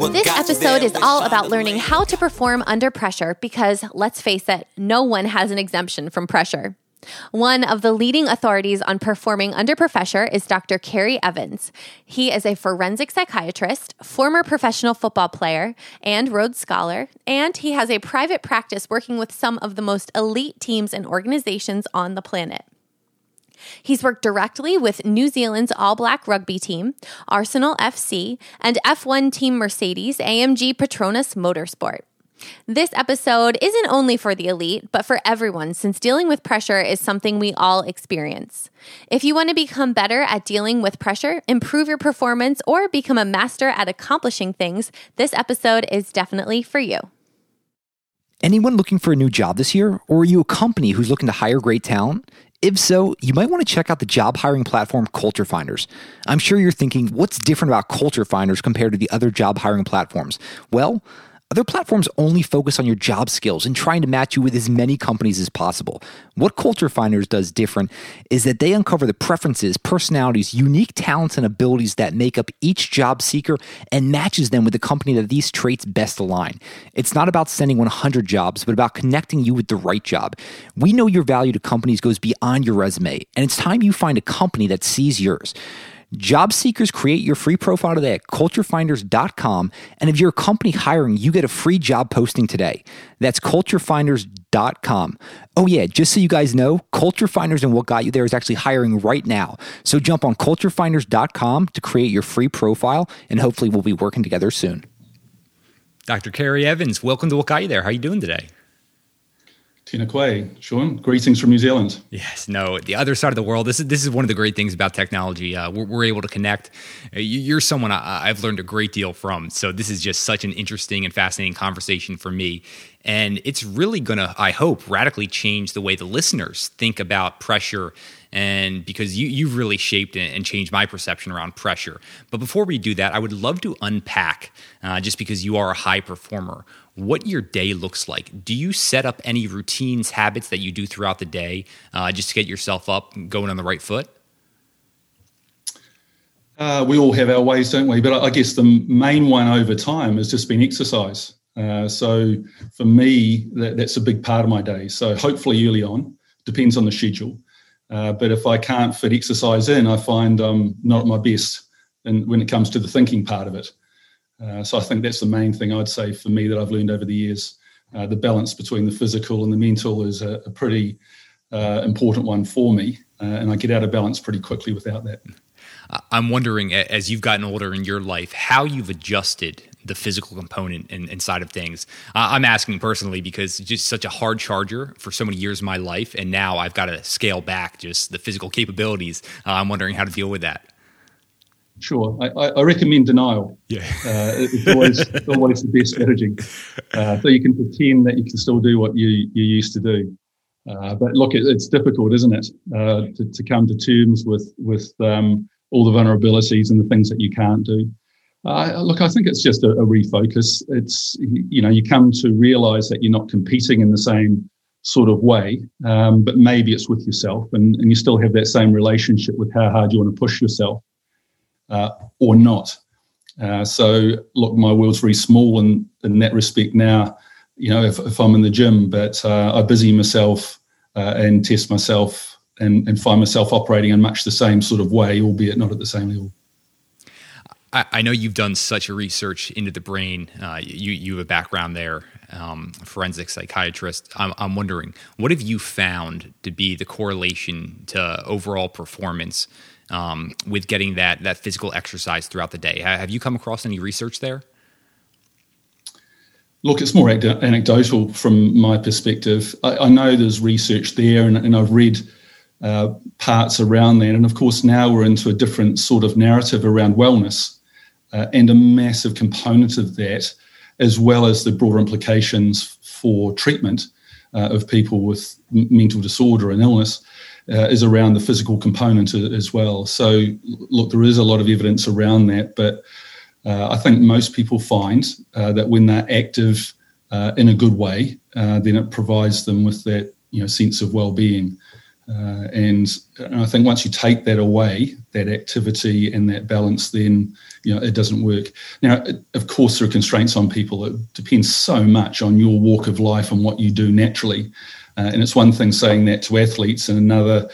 This episode is all about learning how to perform under pressure because, let's face it, no one has an exemption from pressure. One of the leading authorities on performing under pressure is Dr. Ceri Evans. He is a forensic psychiatrist, former professional football player, and Rhodes Scholar, and he has a private practice working with some of the most elite teams and organizations on the planet. He's worked directly with New Zealand's All Black rugby team, Arsenal FC, and F1 team Mercedes AMG Petronas Motorsport. This episode isn't only for the elite, but for everyone, since dealing with pressure is something we all experience. If you want to become better at dealing with pressure, improve your performance, or become a master at accomplishing things, this episode is definitely for you. Anyone looking for a new job this year? Or are you a company who's looking to hire great talent? If so, you might want to check out the job hiring platform Culture Finders. I'm sure you're thinking, what's different about Culture Finders compared to the other job hiring platforms? Well, other platforms only focus on your job skills and trying to match you with as many companies as possible. What Culture Finders does different is that they uncover the preferences, personalities, unique talents, and abilities that make up each job seeker and matches them with the company that these traits best align. It's not about sending 100 jobs, but about connecting you with the right job. We know your value to companies goes beyond your resume, and it's time you find a company that sees yours. Job seekers create your free profile today at culturefinders.com. And if you're a company hiring, you get a free job posting today. That's culturefinders.com. Oh, yeah, just so you guys know, Culture Finders and What Got You There is actually hiring right now. So jump on culturefinders.com to create your free profile, and hopefully we'll be working together soon. Dr. Ceri Evans, welcome to What Got You There. How are you doing today? Tēnā Sean. Greetings from New Zealand. Yes, no, the other side of the world. This is this is one of the great things about technology. Uh, we're, we're, able to connect. Uh, you're someone I, have learned a great deal from. So this is just such an interesting and fascinating conversation for me. And it's really going to, I hope, radically change the way the listeners think about pressure. And because you, you've really shaped and changed my perception around pressure. But before we do that, I would love to unpack, uh, just because you are a high performer, what your day looks like. Do you set up any routines, habits that you do throughout the day uh, just to get yourself up going on the right foot? Uh, we all have our ways, don't we? But I guess the main one over time has just been exercise. Uh, so for me, that, that's a big part of my day. So hopefully early on, depends on the schedule. Uh, but if I can't fit exercise in, I find I'm not at my best and when it comes to the thinking part of it. Uh, so I think that's the main thing I'd say for me that I've learned over the years. Uh, the balance between the physical and the mental is a, a pretty uh, important one for me, uh, and I get out of balance pretty quickly without that. I'm wondering, as you've gotten older in your life, how you've adjusted the physical component and inside of things. I'm asking personally because just such a hard charger for so many years of my life, and now I've got to scale back just the physical capabilities. Uh, I'm wondering how to deal with that. Sure, I, I recommend denial. Yeah, uh, it's always always the best strategy. Uh, so you can pretend that you can still do what you you used to do. Uh, but look, it, it's difficult, isn't it, uh, to, to come to terms with with um, all the vulnerabilities and the things that you can't do. Uh, look, I think it's just a, a, refocus. It's you know you come to realize that you're not competing in the same sort of way, um, but maybe it's with yourself, and, and you still have that same relationship with how hard you want to push yourself uh, or not. Uh, so, look, my world's very small in, in that respect now. You know, if, if I'm in the gym, but uh, I busy myself uh, and test myself and, and find myself operating in much the same sort of way, albeit not at the same level. I, know you've done such a research into the brain. Uh, you you have a background there, um, forensic psychiatrist. I'm, I'm, wondering, what have you found to be the correlation to overall performance um, with getting that that physical exercise throughout the day. Have you come across any research there? Look, it's more anecdotal from my perspective. I, I know there's research there, and, and I've read uh, parts around that. And of course, now we're into a different sort of narrative around wellness, uh, and a massive component of that, as well as the broader implications for treatment, uh, of people with mental disorder and illness uh, is around the physical component as well. So, look, there is a lot of evidence around that, but uh, I think most people find uh, that when they're active uh, in a good way, uh, then it provides them with that you know sense of well-being. Uh, and, and, I think once you take that away, that activity and that balance, then you know it doesn't work. Now, of course, there are constraints on people. It depends so much on your walk of life and what you do naturally. Uh, and it's one thing saying that to athletes, and another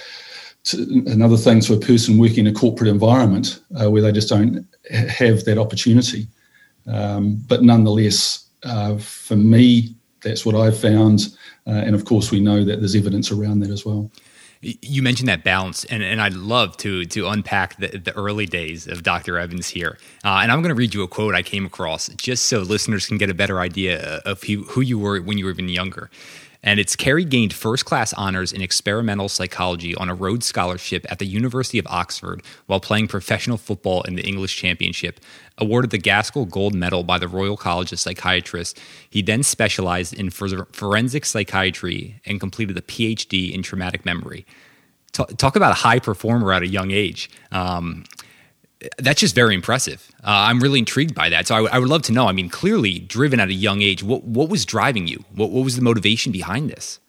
to, another thing to a person working in a corporate environment uh, where they just don't have that opportunity. Um, but nonetheless, uh, for me, that's what I've found. Uh, and of course, we know that there's evidence around that as well. You mentioned that balance, and, and I'd love to to unpack the, the early days of Dr. Evans here. Uh, and I'm going to read you a quote I came across just so listeners can get a better idea of who, who you were when you were even younger and it's Ceri gained first class honors in experimental psychology on a Rhodes Scholarship at the University of Oxford while playing professional football in the English Championship. Awarded the Gaskell Gold Medal by the Royal College of Psychiatrists, he then specialized in forensic psychiatry and completed a PhD in traumatic memory. Talk about a high performer at a young age. Um, that's just very impressive. Uh, I'm really intrigued by that. So I, w- I would love to know. I mean, clearly driven at a young age. What what was driving you? What what was the motivation behind this?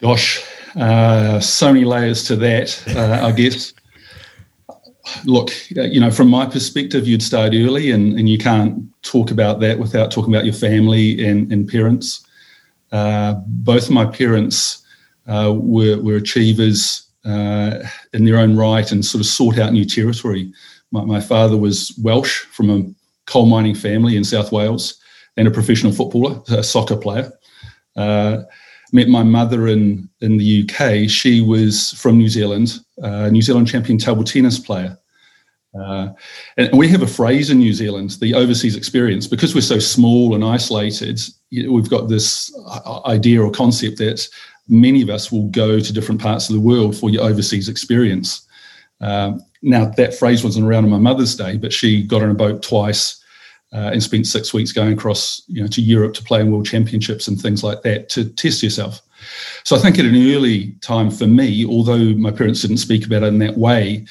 Gosh, uh, so many layers to that. Uh, I guess. Look, you know, from my perspective, you'd start early, and, and you can't talk about that without talking about your family and, and parents. Uh, both of my parents uh, were, were achievers uh, in their own right and sort of sought out new territory. My, my, father was Welsh from a coal mining family in South Wales and a professional footballer, a soccer player. Uh, met my mother in, in the UK. She was from New Zealand, uh, New Zealand champion table tennis player. Uh, and we have a phrase in New Zealand, the overseas experience, because we're so small and isolated. We've got this uh, idea or concept that many of us will go to different parts of the world for your overseas experience. Um, now, that phrase wasn't around on my mother's day, but she got on a boat twice uh, and spent six weeks going across you know, to Europe to play in world championships and things like that to test yourself. So I think at an early time for me, although my parents didn't speak about it in that way,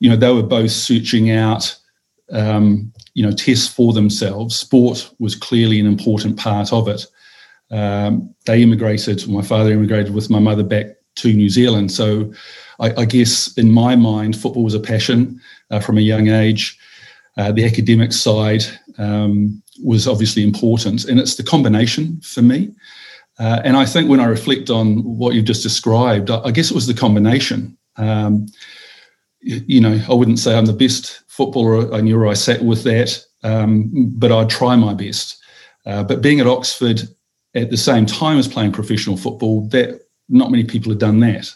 you know, they were both searching out, um, you know, tests for themselves. Sport was clearly an important part of it um, they immigrated, my father immigrated with my mother back to New Zealand. So I, I guess in my mind, football was a passion uh, from a young age. Uh, the academic side um, was obviously important, and it's the combination for me. Uh, and I think when I reflect on what you've just described, I, I guess it was the combination. Um, you know, I wouldn't say I'm the best footballer. I knew where I sat with that, um, but I'd try my best. Uh, but being at Oxford at the same time as playing professional football, that not many people had done that,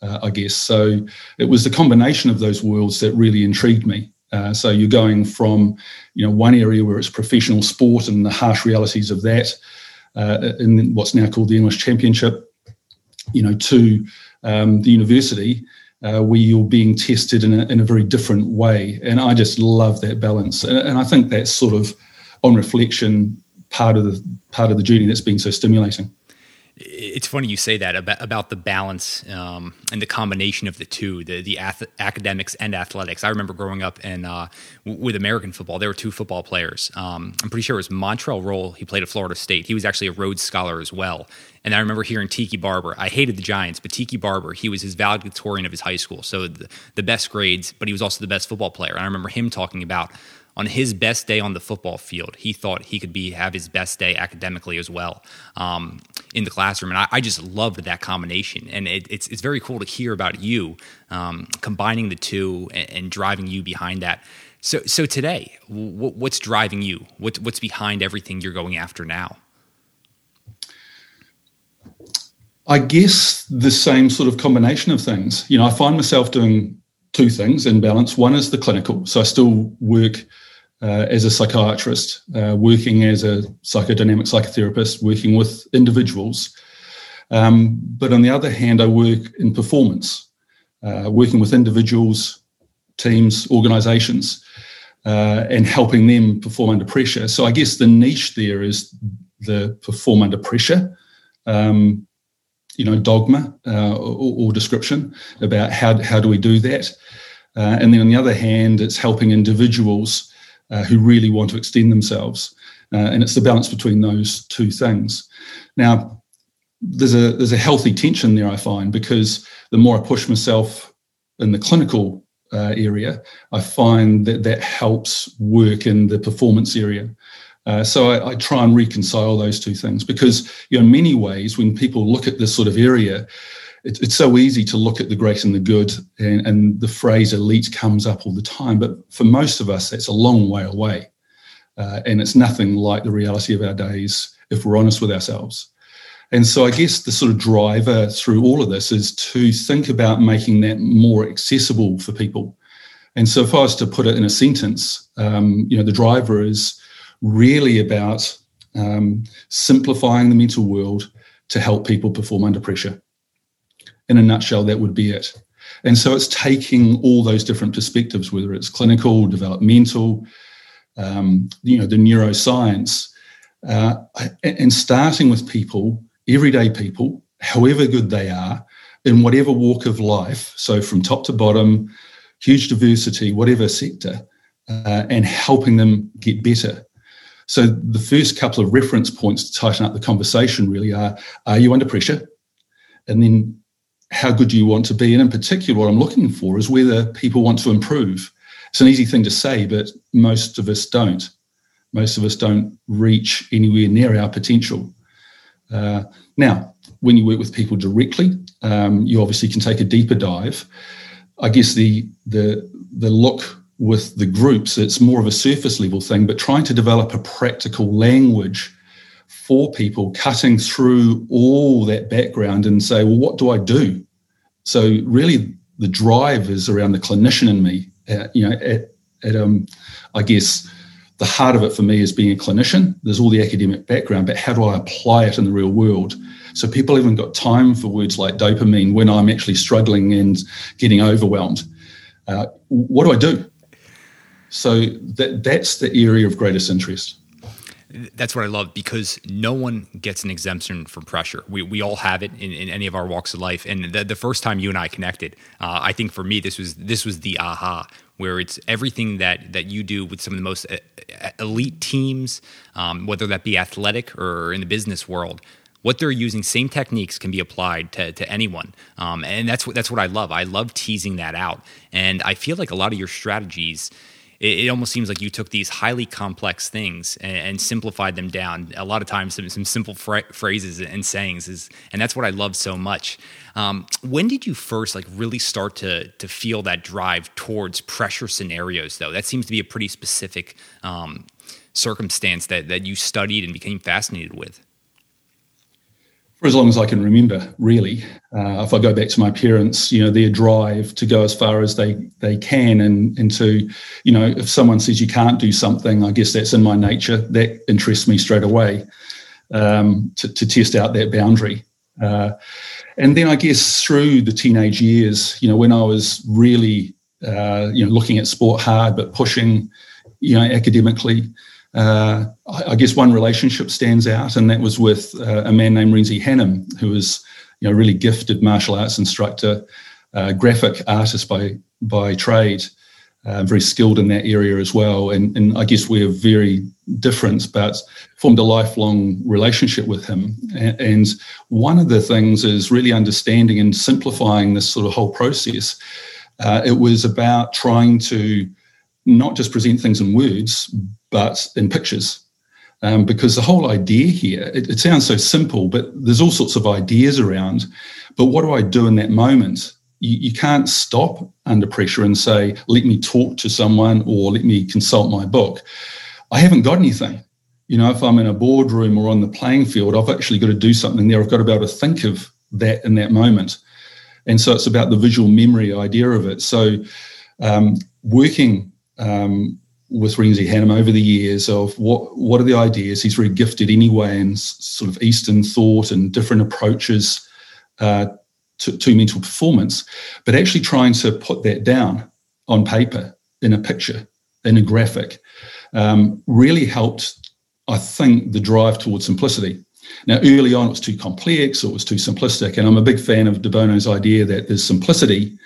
uh, I guess. So it was the combination of those worlds that really intrigued me. Uh, so you're going from, you know, one area where it's professional sport and the harsh realities of that, uh, in what's now called the English Championship, you know, to um, the university uh, where you're being tested in a, in a very different way. And I just love that balance. And, and I think that's sort of, on reflection, part of the part of the journey that's been so stimulating. It's funny you say that about, about the balance um, and the combination of the two, the the ath- academics and athletics. I remember growing up and uh, w- with American football, there were two football players. Um, I'm pretty sure it was Montrell Rolle. He played at Florida State. He was actually a Rhodes Scholar as well. And I remember hearing Tiki Barber. I hated the Giants, but Tiki Barber, he was his valedictorian of his high school, so the, the best grades, but he was also the best football player. And I remember him talking about on his best day on the football field, he thought he could be have his best day academically as well um, in the classroom, and I, I, just loved that combination. And it, it's it's very cool to hear about you um, combining the two and, and, driving you behind that. So so today, w- what's driving you? What, what's behind everything you're going after now? I guess the same sort of combination of things. You know, I find myself doing two things in balance. One is the clinical. So I still work uh, as a psychiatrist, uh, working as a psychodynamic psychotherapist, working with individuals. Um, but on the other hand, I work in performance, uh, working with individuals, teams, organizations, uh, and helping them perform under pressure. So I guess the niche there is the perform under pressure um, you know, dogma uh, or, or, description about how, how do we do that. Uh, and then on the other hand, it's helping individuals uh, who really want to extend themselves. Uh, and it's the balance between those two things. Now, there's a there's a healthy tension there I find because the more I push myself in the clinical uh, area, I find that that helps work in the performance area. Uh, so I, I, try and reconcile those two things because, you know, in many ways, when people look at this sort of area, it, it's so easy to look at the great and the good, and, and, the phrase elite comes up all the time. But for most of us, that's a long way away. Uh, and it's nothing like the reality of our days if we're honest with ourselves. And so I guess the sort of driver through all of this is to think about making that more accessible for people. And so if I was to put it in a sentence, um, you know, the driver is really about um, simplifying the mental world to help people perform under pressure. In a nutshell, that would be it. And so it's taking all those different perspectives, whether it's clinical, developmental, um, you know, the neuroscience, uh, and starting with people everyday people, however good they are, in whatever walk of life, so from top to bottom, huge diversity, whatever sector, uh, and helping them get better. So the first couple of reference points to tighten up the conversation really are: Are you under pressure? And then, how good do you want to be? And in particular, what I'm looking for is whether people want to improve. It's an easy thing to say, but most of us don't. Most of us don't reach anywhere near our potential. Uh, now, when you work with people directly, um, you obviously can take a deeper dive. I guess the the the look with the groups, it's more of a surface level thing, but trying to develop a practical language for people, cutting through all that background and say, well, what do I do? So really, the drive is around the clinician in me. Uh, you know, at, at um, I guess the heart of it for me is being a clinician. There's all the academic background, but how do I apply it in the real world? So people haven't got time for words like dopamine when I'm actually struggling and getting overwhelmed. Uh, what do I do? So that that's the area of greatest interest. That's what I love because no one gets an exemption from pressure. We, we all have it in, in any of our walks of life. And the, the first time you and I connected, uh, I think for me this was this was the aha where it's everything that that you do with some of the most uh, uh, elite teams, um, whether that be athletic or in the business world. What they're using, same techniques can be applied to, to anyone, um, and that's what that's what I love. I love teasing that out, and I feel like a lot of your strategies it, it, almost seems like you took these highly complex things and, and simplified them down. A lot of times, some, some simple phrases and sayings is, and that's what I love so much. Um, when did you first like really start to to feel that drive towards pressure scenarios? Though that seems to be a pretty specific um, circumstance that that you studied and became fascinated with for as long as I can remember, really. Uh, if I go back to my parents, you know, their drive to go as far as they they can, and and to, you know, if someone says you can't do something, I guess that's in my nature. That interests me straight away um, to to test out that boundary. Uh, and then I guess through the teenage years, you know, when I was really, uh, you know, looking at sport hard but pushing, you know, academically uh, I, guess one relationship stands out, and that was with uh, a man named Renzie Hanham, who was you know really gifted martial arts instructor, uh, graphic artist by by trade, uh, very skilled in that area as well. And, and I guess we're very different, but formed a lifelong relationship with him. And, and one of the things is really understanding and simplifying this sort of whole process. Uh, it was about trying to not just present things in words, but in pictures. Um, because the whole idea here, it, it, sounds so simple, but there's all sorts of ideas around. But what do I do in that moment? You, can't stop under pressure and say, let me talk to someone or let me consult my book. I haven't got anything. You know, if I'm in a boardroom or on the playing field, I've actually got to do something there. I've got to be able to think of that in that moment. And so it's about the visual memory idea of it. So um, working um, with Renzie Hanham over the years of what what are the ideas. He's very gifted anyway in sort of Eastern thought and different approaches uh, to, to mental performance, but actually trying to put that down on paper in a picture, in a graphic, um, really helped. I think the drive towards simplicity. Now, early on, it was too complex or it was too simplistic. And I'm a big fan of De Bono's idea that there's simplicity,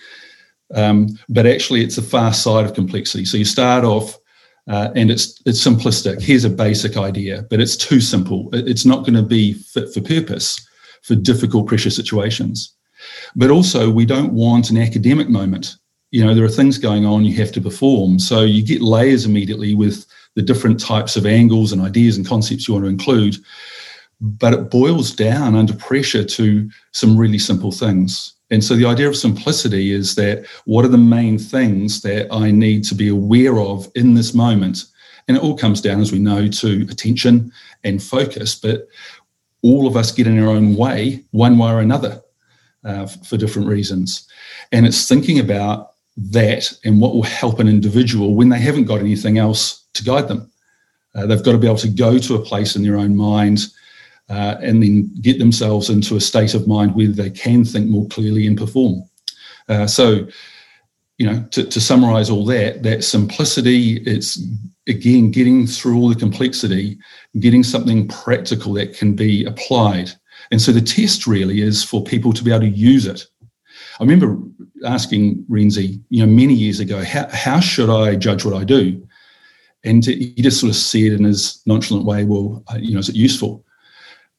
um, but actually it's the far side of complexity. So you start off uh, and it's it's simplistic. Here's a basic idea, but it's too simple. It's not going to be fit for purpose for difficult pressure situations. But also, we don't want an academic moment. You know, there are things going on you have to perform. So you get layers immediately with the different types of angles and ideas and concepts you want to include. But it boils down under pressure to some really simple things. And so the idea of simplicity is that what are the main things that I need to be aware of in this moment? And it all comes down, as we know, to attention and focus. But all of us get in our own way, one way or another, uh, for different reasons. And it's thinking about that and what will help an individual when they haven't got anything else to guide them. Uh, they've got to be able to go to a place in their own mind uh, and then get themselves into a state of mind where they can think more clearly and perform. Uh, so, you know, to, to summarize all that, that simplicity, it's again getting through all the complexity, getting something practical that can be applied. And so the test really is for people to be able to use it. I remember asking Renzie, you know, many years ago, how, how should I judge what I do? And he just sort of said in his nonchalant way, well, you know, is it useful?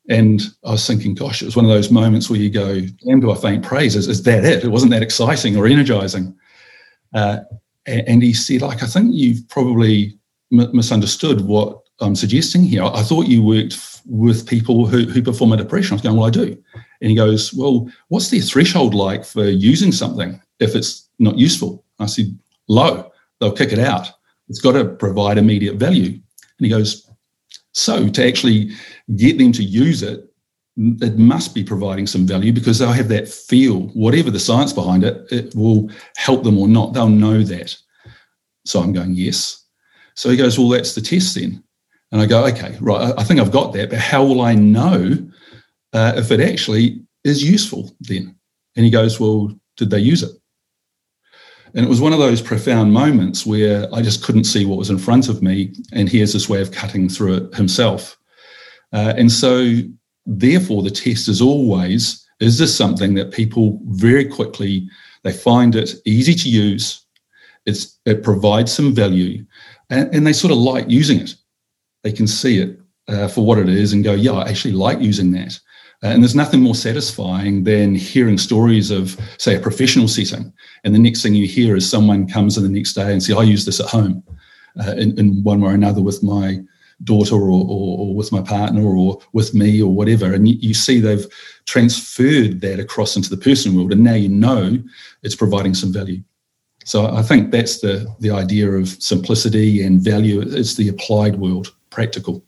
And I was thinking, gosh, it was one of those moments where you go, damn, do I faint praise? Is, is that it? It wasn't that exciting or energizing. Uh, and he said, like, I think you've probably m- misunderstood what I'm suggesting here. I thought you worked f- with people who, who perform a depression. I was going, well, I do. And he goes, well, what's their threshold like for using something if it's not useful? I said, low. They'll kick it out. It's got to provide immediate value. And he goes, so to actually get them to use it, it must be providing some value because they'll have that feel, whatever the science behind it, it will help them or not. They'll know that. So I'm going, yes. So he goes, well, that's the test then. And I go, okay, right, I think I've got that, but how will I know uh, if it actually is useful then? And he goes, well, did they use it? And it was one of those profound moments where I just couldn't see what was in front of me. And he has this way of cutting through it himself. Uh, and so, therefore, the test is always is this something that people very quickly they find it easy to use it's it provides some value and, and they sort of like using it they can see it uh, for what it is and go yeah i actually like using that and there's nothing more satisfying than hearing stories of say a professional setting and the next thing you hear is someone comes in the next day and say i use this at home uh, in, in one way or another with my daughter or, or, or, with my partner or with me or whatever. And you, you, see they've transferred that across into the personal world, and now you know it's providing some value. So I think that's the the idea of simplicity and value. It's the applied world, practical.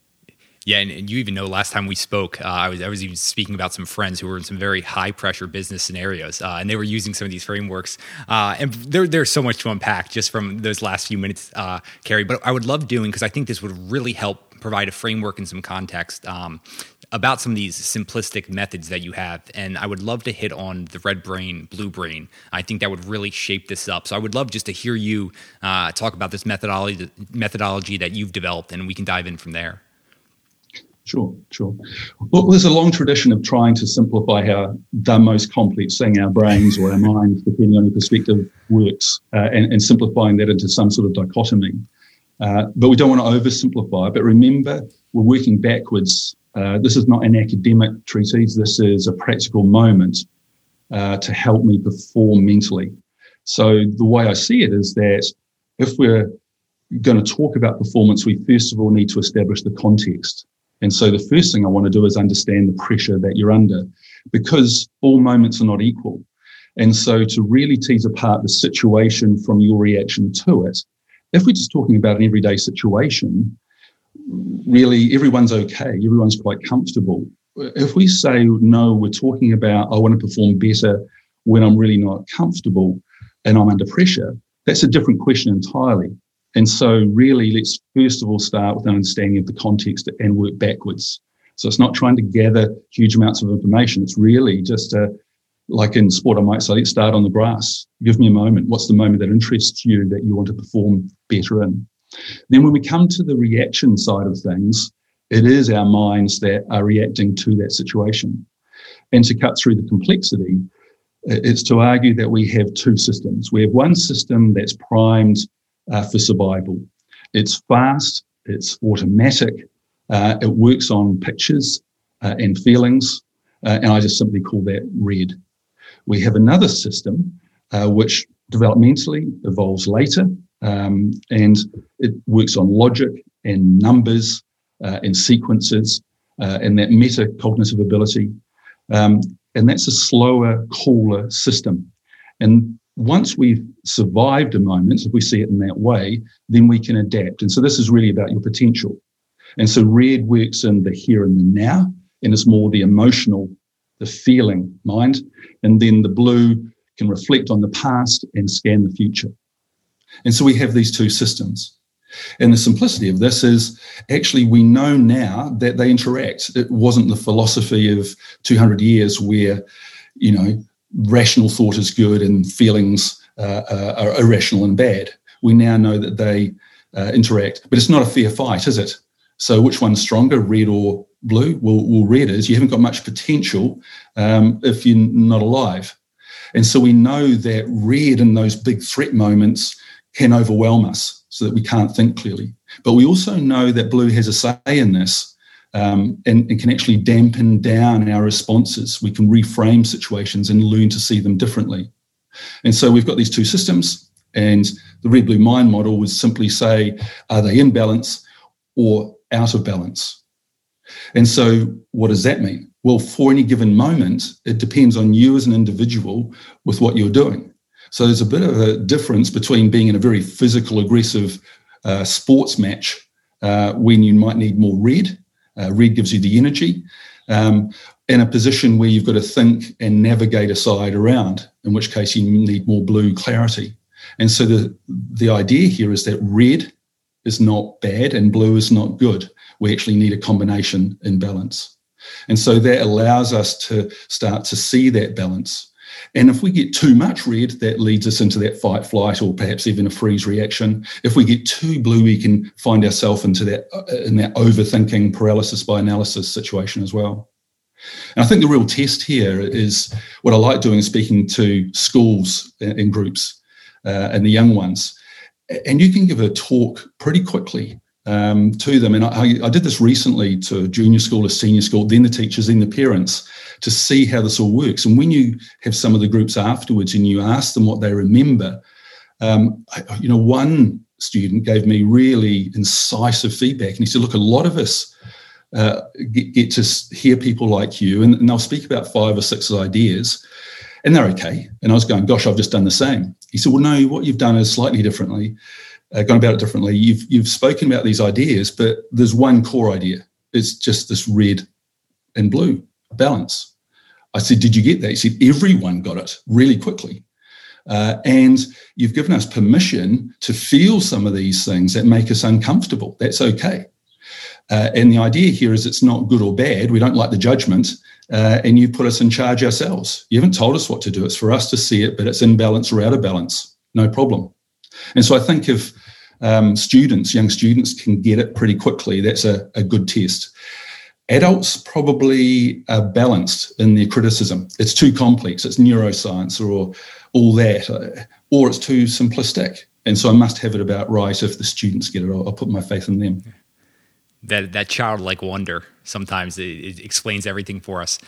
Yeah, and, and, you even know last time we spoke, uh, I was I was even speaking about some friends who were in some very high pressure business scenarios, uh, and they were using some of these frameworks. Uh, and there, there's so much to unpack just from those last few minutes, uh, Ceri. But I would love doing because I think this would really help provide a framework and some context. Um, about some of these simplistic methods that you have. And I would love to hit on the red brain, blue brain. I think that would really shape this up. So I would love just to hear you uh, talk about this methodology, methodology that you've developed, and we can dive in from there. Sure, sure. Well, there's a long tradition of trying to simplify how the most complex thing, our brains or our minds, depending on your perspective, works, uh, and, and, simplifying that into some sort of dichotomy. Uh, but we don't want to oversimplify. But remember, we're working backwards. Uh, this is not an academic treatise. This is a practical moment uh, to help me perform mentally. So the way I see it is that if we're going to talk about performance, we first of all need to establish the context. And so the first thing I want to do is understand the pressure that you're under because all moments are not equal. And so to really tease apart the situation from your reaction to it, if we're just talking about an everyday situation, really everyone's okay, everyone's quite comfortable. If we say, no, we're talking about, I want to perform better when I'm really not comfortable and I'm under pressure, that's a different question entirely. And so, really, let's first of all start with an understanding of the context and work backwards. So, it's not trying to gather huge amounts of information. It's really just a, like in sport, I might say, let's start on the grass. Give me a moment. What's the moment that interests you that you want to perform better in? Then, when we come to the reaction side of things, It is our minds that are reacting to that situation. And to cut through the complexity, it's to argue that we have two systems. We have one system that's primed uh, for survival. It's fast, it's automatic, uh, it works on pictures uh, and feelings, uh, and I just simply call that red. We have another system uh, which developmentally evolves later, um, and it works on logic and numbers uh, and sequences and that metacognitive ability. Um, and that's a slower, cooler system. And once we've survived a moment, if we see it in that way, then we can adapt. And so this is really about your potential. And so red works in the here and the now, and it's more the emotional, the feeling mind. And then the blue can reflect on the past and scan the future. And so we have these two systems. And the simplicity of this is actually we know now that they interact. It wasn't the philosophy of 200 years where, you know, rational thought is good and feelings uh, uh, are irrational and bad. We now know that they uh, interact, but it's not a fair fight, is it? So which one's stronger, red or blue? Well, well red is. You haven't got much potential um, if you're not alive. And so we know that red in those big threat moments can overwhelm us so that we can't think clearly. But we also know that blue has a say in this um, and, and, can actually dampen down our responses. We can reframe situations and learn to see them differently. And so we've got these two systems, and the red blue mind model would simply say, are they in balance or out of balance? And so, what does that mean? Well, for any given moment, it depends on you as an individual with what you're doing. So there's a bit of a difference between being in a very physical, aggressive uh, sports match uh, when you might need more red. Uh, red gives you the energy. Um, in a position where you've got to think and navigate a side around, in which case you need more blue clarity. And so the, the idea here is that red is not bad and blue is not good. We actually need a combination in balance. And so that allows us to start to see that balance and if we get too much red, that leads us into that fight, flight, or perhaps even a freeze reaction. If we get too blue, we can find ourselves into that uh, in that overthinking paralysis by analysis situation as well. And I think the real test here is what I like doing is speaking to schools and groups uh, and the young ones. And you can give a talk pretty quickly um, to them. And I, I, did this recently to junior school, a senior school, then the teachers, then the parents to see how this all works. And when you have some of the groups afterwards and you ask them what they remember, um, I, you know, one student gave me really incisive feedback. And he said, look, a lot of us uh, get, get, to hear people like you, and, and they'll speak about five or six ideas and they're okay. And I was going, gosh, I've just done the same. He said, well, no, what you've done is slightly differently uh, gone about it differently. You've you've spoken about these ideas, but there's one core idea. It's just this red and blue balance. I said, "Did you get that?" He said, "Everyone got it really quickly." Uh, and you've given us permission to feel some of these things that make us uncomfortable. That's okay. Uh, and the idea here is it's not good or bad. We don't like the judgment. Uh, and you put us in charge ourselves. You haven't told us what to do. It's for us to see it, but it's in balance or out of balance. No problem. And so I think if um, students, young students, can get it pretty quickly, that's a, a good test. Adults probably are balanced in their criticism. It's too complex, it's neuroscience or all that, uh, or it's too simplistic. And so I must have it about right if the students get it. I'll, put my faith in them. That, that childlike wonder sometimes it, it explains everything for us.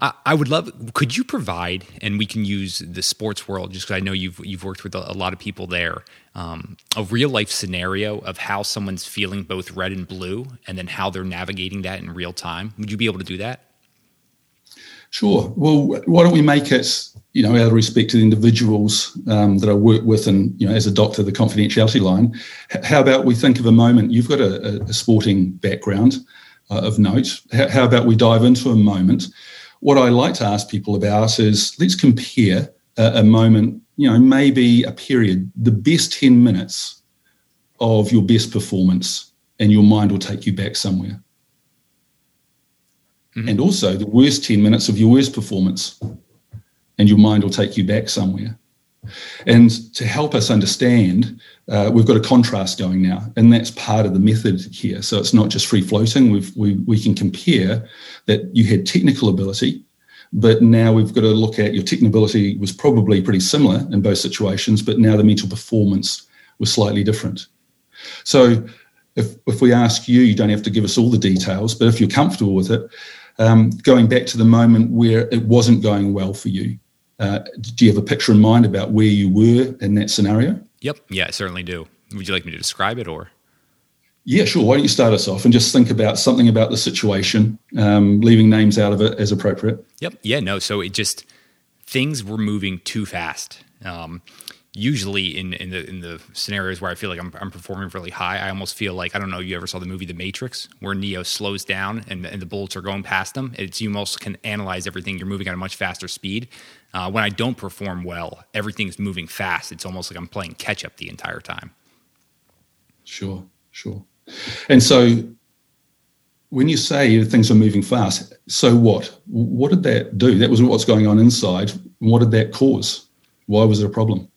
I, would love. Could you provide, and we can use the sports world, just because I know you've you've worked with a, a lot of people there, um, a real life scenario of how someone's feeling both red and blue, and then how they're navigating that in real time. Would you be able to do that? Sure. Well, why don't we make it, you know, out of respect to the individuals um, that I work with, and you know, as a doctor, the confidentiality line. How about we think of a moment? You've got a, a sporting background uh, of note. How, how about we dive into a moment? What I like to ask people about is let's compare a, a moment, you know, maybe a period, the best 10 minutes of your best performance, and your mind will take you back somewhere. Mm-hmm. And also the worst 10 minutes of your worst performance, and your mind will take you back somewhere. And to help us understand, uh, we've got a contrast going now, and that's part of the method here. So it's not just free floating. We've, we, we can compare that you had technical ability, but now we've got to look at your technical ability was probably pretty similar in both situations, but now the mental performance was slightly different. So if, if we ask you, you don't have to give us all the details, but if you're comfortable with it, um, going back to the moment where it wasn't going well for you, uh, do you have a picture in mind about where you were in that scenario? Yep. Yeah, I certainly do. Would you like me to describe it or? Yeah, sure. Why don't you start us off and just think about something about the situation, um, leaving names out of it as appropriate? Yep. Yeah, no. So it just, things were moving too fast. Um, usually in, in the in the scenarios where I feel like I'm, I'm performing really high, I almost feel like I don't know. You ever saw the movie The Matrix, where Neo slows down and, and the bullets are going past them? It's you almost can analyze everything. You're moving at a much faster speed. Uh, when I don't perform well, everything's moving fast. It's almost like I'm playing catch up the entire time. Sure, sure. And so when you say things are moving fast, so what? What did that do? That was what's going on inside. What did that cause? Why was it a problem?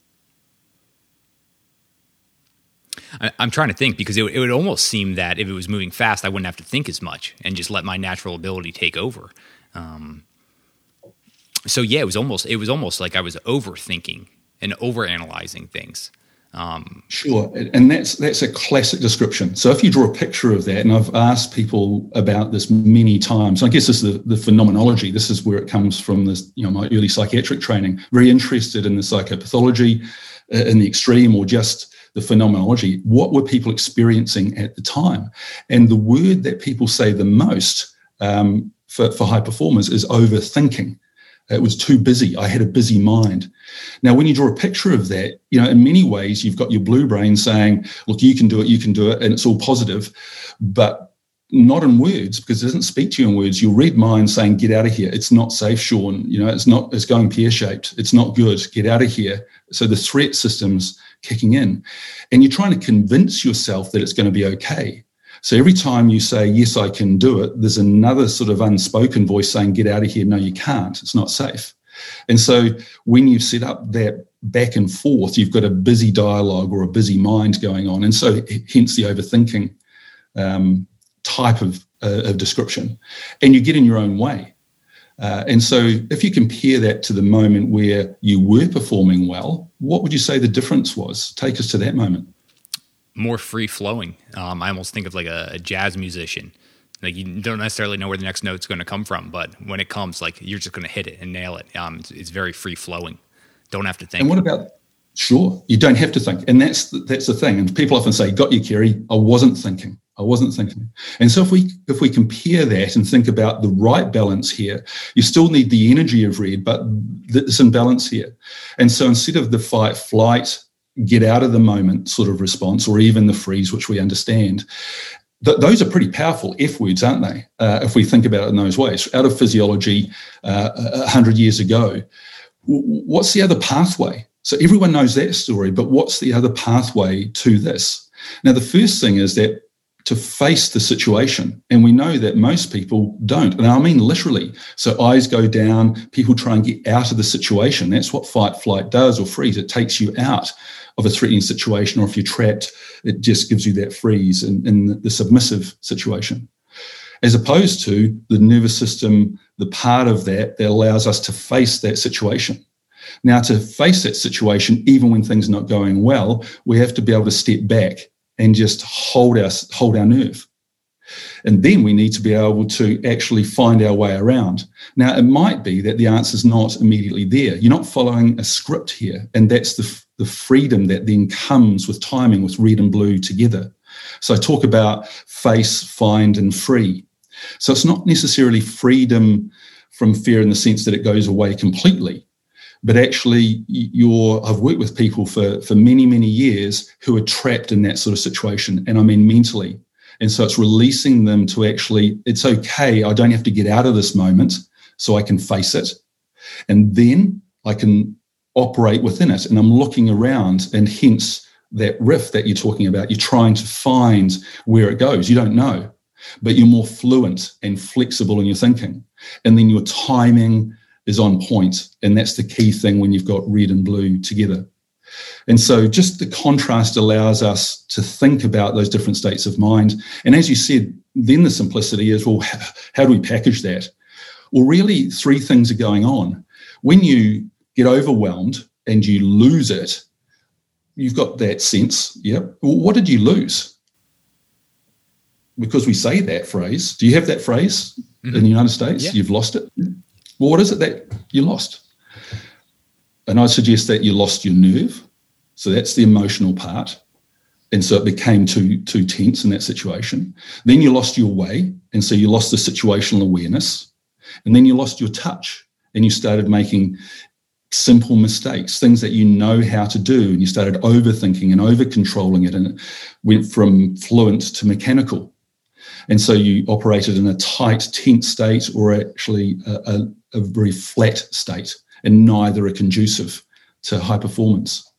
I'm trying to think because it, it would almost seem that if it was moving fast, I wouldn't have to think as much and just let my natural ability take over. Um, so yeah, it was almost it was almost like I was overthinking and overanalyzing things. Um, sure, and that's that's a classic description. So if you draw a picture of that, and I've asked people about this many times, I guess this is the, the phenomenology. This is where it comes from. This you know my early psychiatric training, very interested in the psychopathology, uh, in the extreme, or just the phenomenology. What were people experiencing at the time? And the word that people say the most um, for, for high performers is overthinking. It was too busy. I had a busy mind. Now, when you draw a picture of that, you know, in many ways, you've got your blue brain saying, look, you can do it, you can do it, and it's all positive, but not in words because it doesn't speak to you in words. You'll read mine saying, get out of here. It's not safe, Sean. You know, it's not, it's going pear shaped. It's not good. Get out of here. So the threat systems kicking in. And you're trying to convince yourself that it's going to be okay. So every time you say, yes, I can do it, there's another sort of unspoken voice saying, get out of here. No, you can't. It's not safe. And so when you set up that back and forth, you've got a busy dialogue or a busy mind going on. And so hence the overthinking um, type of, uh, of description. And you get in your own way. Uh, and so, if you compare that to the moment where you were performing well, what would you say the difference was? Take us to that moment. More free flowing. Um, I almost think of like a, a, jazz musician. Like you don't necessarily know where the next note's going to come from, but when it comes, like you're just going to hit it and nail it. Um, it's, it's, very free flowing. Don't have to think. And what about? Sure, you don't have to think, and that's the, that's the thing. And people often say, "Got you, Ceri." I wasn't thinking. I wasn't thinking. And so if we if we compare that and think about the right balance here, you still need the energy of red, but there's imbalance here. And so instead of the fight, flight, get out of the moment sort of response, or even the freeze, which we understand, th- those are pretty powerful F words, aren't they? Uh, if we think about it in those ways, out of physiology, uh, a hundred years ago, what's the other pathway? So everyone knows that story, but what's the other pathway to this? Now, the first thing is that to face the situation. And we know that most people don't. And I mean literally. So eyes go down, people try and get out of the situation. That's what fight, flight does or freeze. It takes you out of a threatening situation. Or if you're trapped, it just gives you that freeze in, in the submissive situation. As opposed to the nervous system, the part of that that allows us to face that situation. Now, to face that situation, even when things are not going well, we have to be able to step back and just hold our hold our nerve. And then we need to be able to actually find our way around. Now, it might be that the answer is not immediately there. You're not following a script here. And that's the, the freedom that then comes with timing with red and blue together. So I talk about face, find, and free. So it's not necessarily freedom from fear in the sense that it goes away completely but actually you're i've worked with people for for many many years who are trapped in that sort of situation and i mean mentally. And so it's releasing them to actually it's okay i don't have to get out of this moment so i can face it. And then i can operate within it and i'm looking around and hence that riff that you're talking about you're trying to find where it goes. You don't know but you're more fluent and flexible in your thinking. And then your timing is on point, and that's the key thing when you've got red and blue together. And so, just the contrast allows us to think about those different states of mind. And as you said, then the simplicity is well, how do we package that? Well, really, three things are going on. When you get overwhelmed and you lose it, you've got that sense. Yep. Well, what did you lose? Because we say that phrase. Do you have that phrase mm-hmm. in the United States? Yeah. You've lost it. Well, what is it that you lost? And I suggest that you lost your nerve. So that's the emotional part. And so it became too too tense in that situation. Then you lost your way, and so you lost the situational awareness. And then you lost your touch, and you started making simple mistakes, things that you know how to do, and you started overthinking and over controlling it, and it went from fluent to mechanical. And so you operated in a tight, tense state, or actually a, a, a very flat state, and neither are conducive to high performance.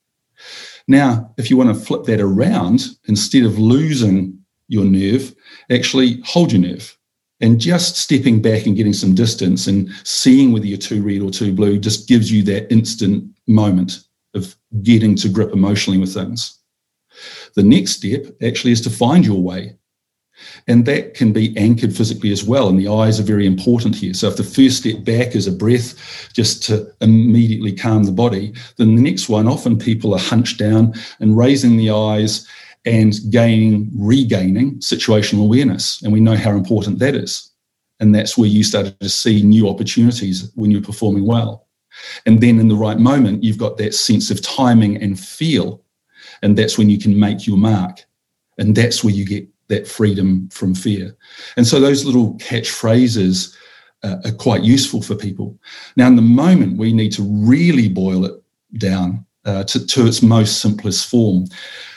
Now, if you want to flip that around, instead of losing your nerve, actually hold your nerve. And just stepping back and getting some distance and seeing whether you're too red or too blue just gives you that instant moment of getting to grip emotionally with things. The next step actually is to find your way. And that can be anchored physically as well. And the eyes are very important here. So if the first step back is a breath just to immediately calm the body, then the next one, often people are hunched down and raising the eyes and gaining, regaining situational awareness. And we know how important that is. And that's where you started to see new opportunities when you're performing well. And then in the right moment, you've got that sense of timing and feel. And that's when you can make your mark. And that's where you get that freedom from fear. And so those little catchphrases uh, are quite useful for people. Now, in the moment, we need to really boil it down uh, to, to its most simplest form.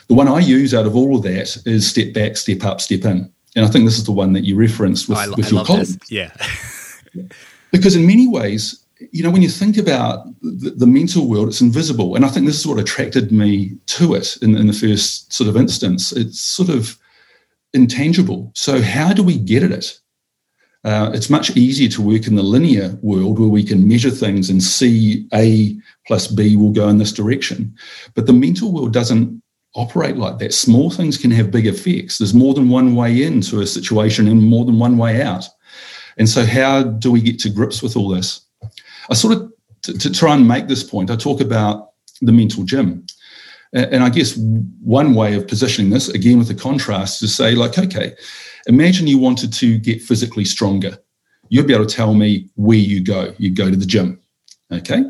The one I use out of all of that is step back, step up, step in. And I think this is the one that you referenced with, I, with I your colleagues. Yeah. because in many ways, you know, when you think about the, the, mental world, it's invisible. And I think this is what attracted me to it in, in the first sort of instance. It's sort of intangible. So, how do we get at it? Uh, it's much easier to work in the linear world where we can measure things and see A plus B will go in this direction. But the mental world doesn't operate like that. Small things can have big effects. There's more than one way into a situation and more than one way out. And so, how do we get to grips with all this? I sort of, to, to try and make this point, I talk about the mental gym. And I guess one way of positioning this, again with the contrast, is to say, like, okay, imagine you wanted to get physically stronger. You'd be able to tell me where you go. You go to the gym. Okay.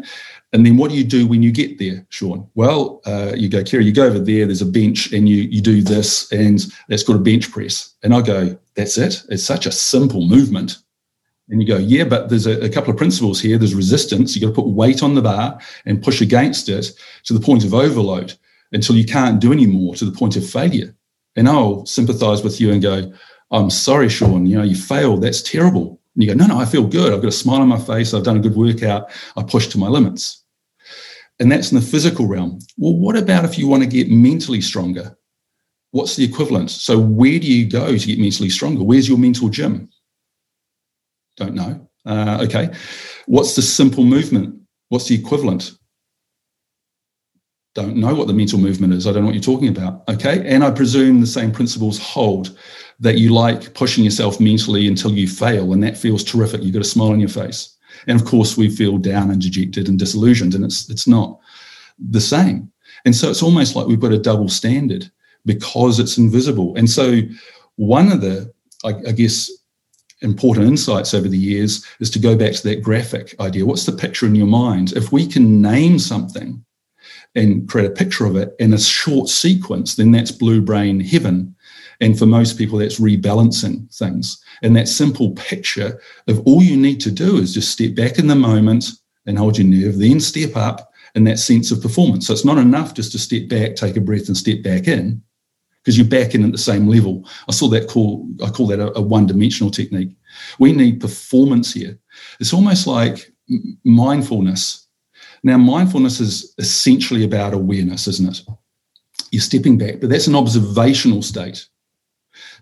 And then what do you do when you get there, Sean? Well, uh, you go, Ceri, you go over there, there's a bench, and you you do this, and that's called a bench press. And I go, that's it. It's such a simple movement. And you go, yeah, but there's a, a couple of principles here. There's resistance. You've got to put weight on the bar and push against it to the point of overload until you can't do any more to the point of failure. And I'll sympathize with you and go, I'm sorry, Sean, you know, you failed. That's terrible. And you go, no, no, I feel good. I've got a smile on my face. I've done a good workout. I pushed to my limits. And that's in the physical realm. Well, what about if you want to get mentally stronger? What's the equivalent? So, where do you go to get mentally stronger? Where's your mental gym? Don't know. Uh, okay. What's the simple movement? What's the equivalent? Don't know what the mental movement is. I don't know what you're talking about. Okay. And I presume the same principles hold that you like pushing yourself mentally until you fail. And that feels terrific. You've got a smile on your face. And of course, we feel down and dejected and disillusioned, and it's it's not the same. And so it's almost like we've got a double standard because it's invisible. And so one of the, I, I guess, important insights over the years is to go back to that graphic idea. What's the picture in your mind? If we can name something and create a picture of it in a short sequence, then that's blue brain heaven. And for most people, that's rebalancing things. And that simple picture of all you need to do is just step back in the moment and hold your nerve, then step up in that sense of performance. So it's not enough just to step back, take a breath, and step back in, because you're back in at the same level. I saw that call, I call that a, a one-dimensional technique. We need performance here. It's almost like mindfulness now, mindfulness is essentially about awareness, isn't it? You're stepping back, but that's an observational state.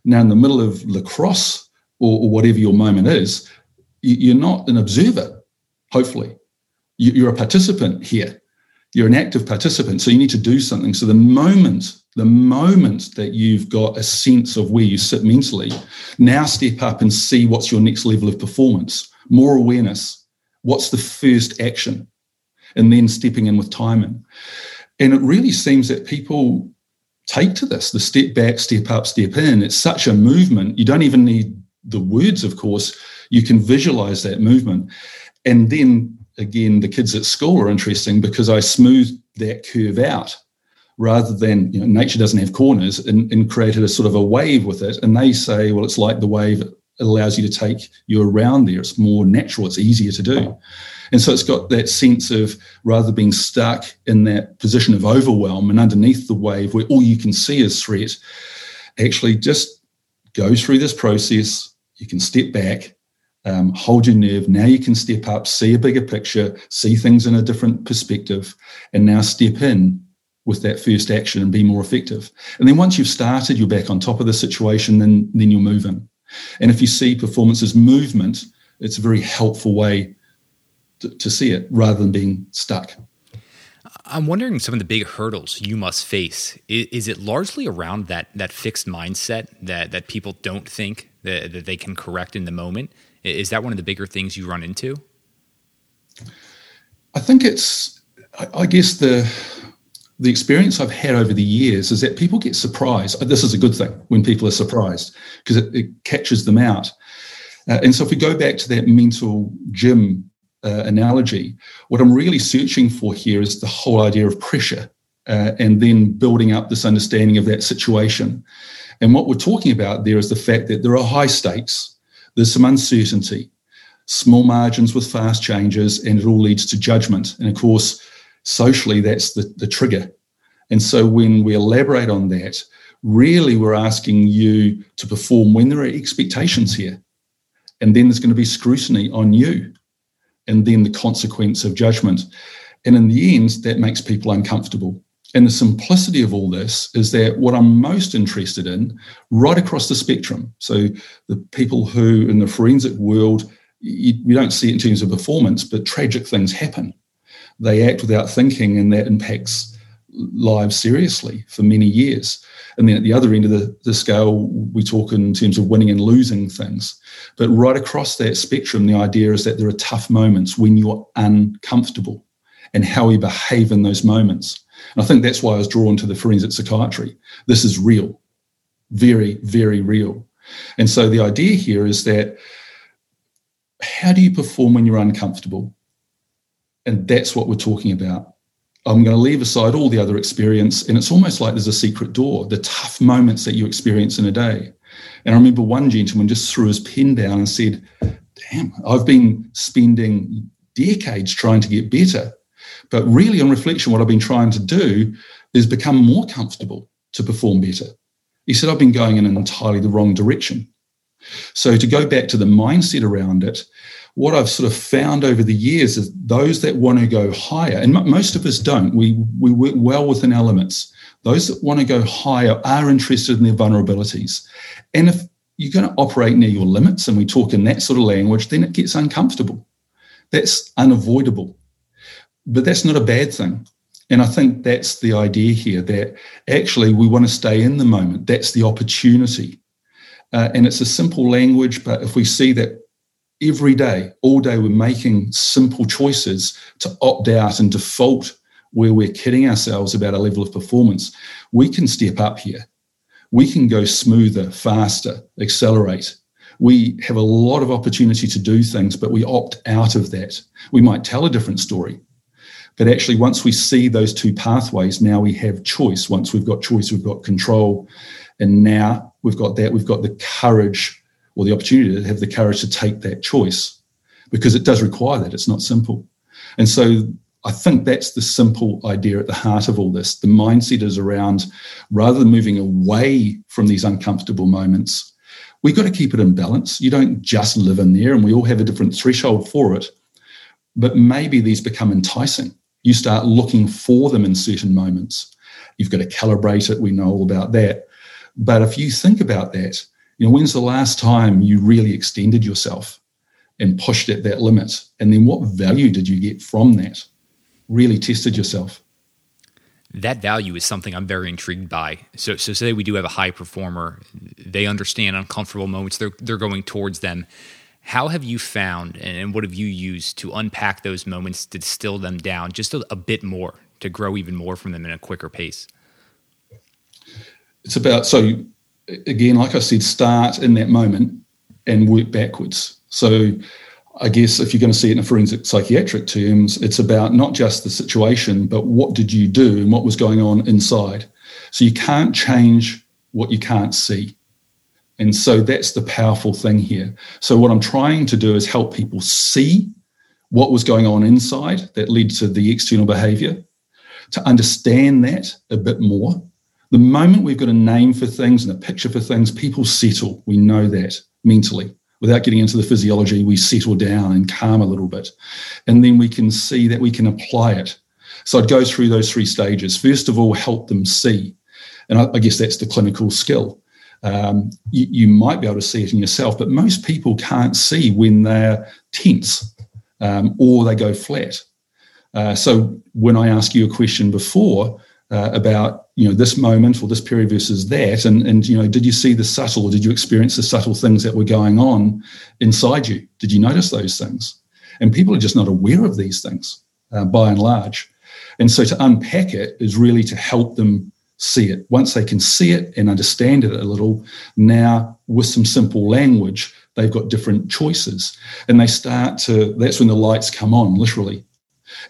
Now, in the middle of lacrosse or, or whatever your moment is, you're not an observer hopefully. You're a participant here. You're an active participant, so you need to do something. So the moment, the moment that you've got a sense of where you sit mentally, now step up and see what's your next level of performance, more awareness. What's the first action? And then stepping in with timing. And it really seems that people take to this the step back, step up, step in. It's such a movement. You don't even need the words, of course. You can visualize that movement. And then again, the kids at school are interesting because I smooth that curve out rather than, you know, nature doesn't have corners and, and created a sort of a wave with it. And they say, well, it's like the wave allows you to take you around there. It's more natural, it's easier to do. And so it's got that sense of rather being stuck in that position of overwhelm and underneath the wave where all you can see is threat, actually just go through this process. You can step back, um, hold your nerve. Now you can step up, see a bigger picture, see things in a different perspective, and now step in with that first action and be more effective. And then once you've started, you're back on top of the situation, then, then you're moving. And if you see performance as movement, it's a very helpful way to, to see it rather than being stuck. I'm wondering some of the big hurdles you must face. Is, is, it largely around that that fixed mindset that that people don't think that, that they can correct in the moment? Is that one of the bigger things you run into? I think it's. I, guess the the experience I've had over the years is that people get surprised. This is a good thing when people are surprised because it, it catches them out. Uh, and so if we go back to that mental gym uh, analogy, what I'm really searching for here is the whole idea of pressure uh, and then building up this understanding of that situation. And what we're talking about there is the fact that there are high stakes, there's some uncertainty, small margins with fast changes, and it all leads to judgment. And of course, socially, that's the, the trigger. And so when we elaborate on that, really we're asking you to perform when there are expectations here. And then there's going to be scrutiny on you and then the consequence of judgment. And in the end, that makes people uncomfortable. And the simplicity of all this is that what I'm most interested in, right across the spectrum, so the people who in the forensic world, you, we don't see it in terms of performance, but tragic things happen. They act without thinking, and that impacts lives seriously for many years. And then at the other end of the, the scale, we talk in terms of winning and losing things. But right across that spectrum, the idea is that there are tough moments when you're uncomfortable and how we behave in those moments. And I think that's why I was drawn to the forensic psychiatry. This is real, very, very real. And so the idea here is that how do you perform when you're uncomfortable? And that's what we're talking about. I'm going to leave aside all the other experience. And it's almost like there's a secret door, the tough moments that you experience in a day. And I remember one gentleman just threw his pen down and said, Damn, I've been spending decades trying to get better. But really, on reflection, what I've been trying to do is become more comfortable to perform better. He said, I've been going in an entirely the wrong direction. So, to go back to the mindset around it, what I've sort of found over the years is those that want to go higher, and most of us don't, we, we work well within elements. Those that want to go higher are interested in their vulnerabilities. And if you're going to operate near your limits, and we talk in that sort of language, then it gets uncomfortable. That's unavoidable. But that's not a bad thing. And I think that's the idea here that actually we want to stay in the moment. That's the opportunity. Uh, and it's a simple language, but if we see that every day, all day, we're making simple choices to opt out and default where we're kidding ourselves about a level of performance, we can step up here. We can go smoother, faster, accelerate. We have a lot of opportunity to do things, but we opt out of that. We might tell a different story. But actually, once we see those two pathways, now we have choice. Once we've got choice, we've got control. And now we've got that, we've got the courage or the opportunity to have the courage to take that choice because it does require that. It's not simple. And so I think that's the simple idea at the heart of all this. The mindset is around rather than moving away from these uncomfortable moments, we've got to keep it in balance. You don't just live in there, and we all have a different threshold for it. But maybe these become enticing. You start looking for them in certain moments. You've got to calibrate it. We know all about that. But if you think about that, you know, when's the last time you really extended yourself? and pushed at that limit? And then what value did you get from that? Really tested yourself. That value is something I'm very intrigued by. So, so say we do have a high performer, they understand uncomfortable moments, they're, they're going towards them. How have you found and what have you used to unpack those moments to distill them down just a, a bit more to grow even more from them in a quicker pace? It's about, so again, like I said, start in that moment and work backwards. So I guess if you're going to see it in forensic psychiatric terms, it's about not just the situation, but what did you do and what was going on inside. So you can't change what you can't see. And so that's the powerful thing here. So what I'm trying to do is help people see what was going on inside that led to the external behavior, to understand that a bit more. The moment we've got a name for things and a picture for things, people settle. We know that mentally without getting into the physiology, we settle down and calm a little bit. And then we can see that we can apply it. So I'd go through those three stages. First of all, help them see. And I, I guess that's the clinical skill. Um, you, you, might be able to see it in yourself, but most people can't see when they're tense um, or they go flat. Uh, so when I ask you a question before uh, about you know this moment or this period versus that. And and you know did you see the subtle or did you experience the subtle things that were going on inside you? Did you notice those things? And people are just not aware of these things uh, by and large. And so to unpack it is really to help them see it. Once they can see it and understand it a little now with some simple language they've got different choices. And they start to that's when the lights come on literally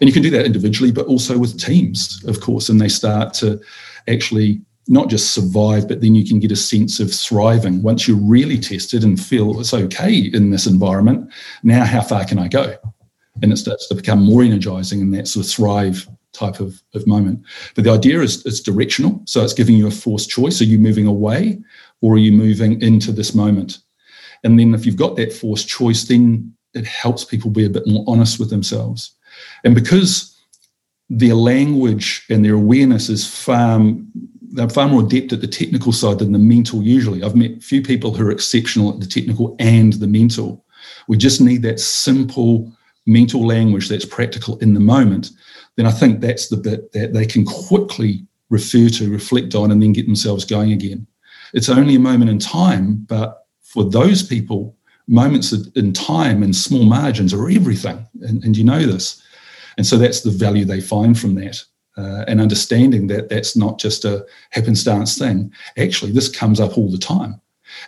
and you can do that individually but also with teams of course and they start to actually not just survive, but then you can get a sense of thriving. Once you're really tested and feel it's okay in this environment, now how far can I go? And it starts to become more energizing in that sort of thrive type of, of moment. But the idea is it's directional. So it's giving you a forced choice. Are you moving away or are you moving into this moment? And then if you've got that forced choice, then it helps people be a bit more honest with themselves. And because their language and their awareness is far they're far more adept at the technical side than the mental usually. I've met few people who are exceptional at the technical and the mental. We just need that simple mental language that's practical in the moment. Then i think that's the bit that they can quickly refer to reflect on and then get themselves going again. It's only a moment in time but for those people moments in time and small margins are everything. And, and you know this and so that's the value they find from that. Uh, and understanding that that's not just a happenstance thing. Actually, this comes up all the time.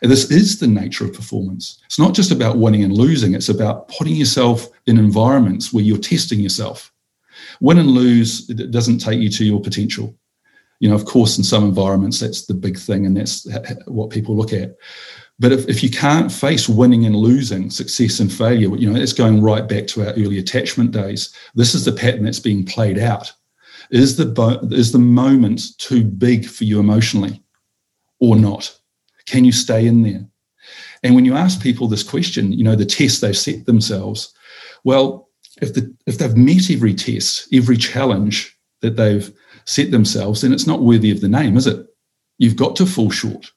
And this is the nature of performance. It's not just about winning and losing, it's about putting yourself in environments where you're testing yourself. Win and lose it doesn't take you to your potential. You know, of course, in some environments, that's the big thing, and that's what people look at. But if, if you can't face winning and losing, success and failure, you know, it's going right back to our early attachment days. This is the pattern that's being played out. Is the, is the moment too big for you emotionally or not? Can you stay in there? And when you ask people this question, you know, the test they've set themselves, well, if, the, if they've met every test, every challenge that they've set themselves, then it's not worthy of the name, is it? You've got to fall short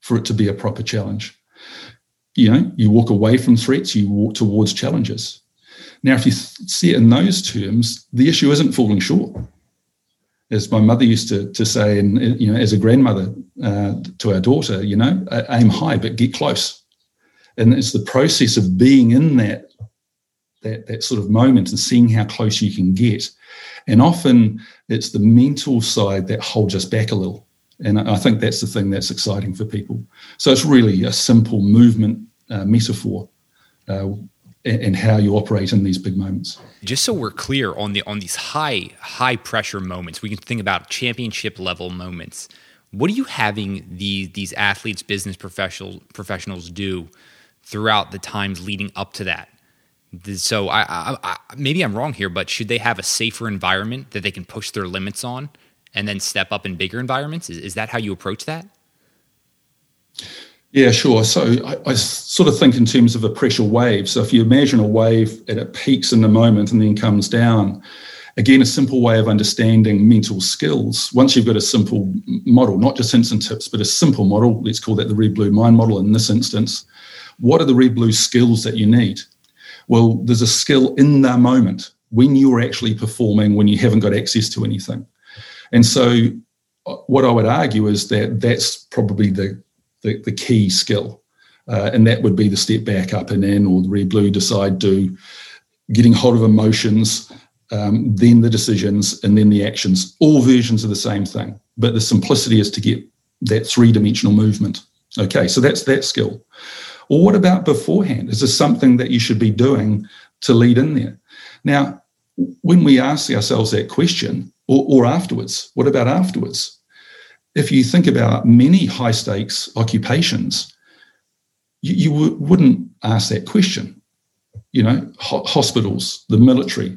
for it to be a proper challenge. You know, you walk away from threats, you walk towards challenges. Now, if you see it in those terms, the issue isn't falling short. As my mother used to, to say, and you know, as a grandmother uh, to our daughter, you know, aim high but get close. And it's the process of being in that that that sort of moment and seeing how close you can get. And often it's the mental side that holds us back a little. And I think that's the thing that's exciting for people. So it's really a simple movement uh, metaphor. Uh, and how you operate in these big moments. Just so we're clear on the on these high high pressure moments, we can think about championship level moments. What are you having these these athletes, business professionals professionals do throughout the times leading up to that? So I, I, I, maybe I'm wrong here, but should they have a safer environment that they can push their limits on and then step up in bigger environments? Is, is that how you approach that? Yeah, sure. So I, I, sort of think in terms of a pressure wave. So if you imagine a wave and it peaks in the moment and then comes down, again, a simple way of understanding mental skills. Once you've got a simple model, not just hints and tips, but a simple model, let's call that the red blue mind model in this instance. what are the red blue skills that you need? Well, there's a skill in the moment when you're actually performing, when you haven't got access to anything. And so, uh, what I would argue is that that's probably the, the, the key skill. Uh, and that would be the step back up and in, or the red blue decide do, getting hold of emotions, um, then the decisions, and then the actions. All versions of the same thing. But the simplicity is to get that three dimensional movement. Okay, so that's that skill. Well, what about beforehand? Is there something that you should be doing to lead in there? Now, when we ask ourselves that question, or, or afterwards, what about afterwards? If you think about many high stakes occupations, you, you w- wouldn't ask that question. You know, ho- hospitals, the military,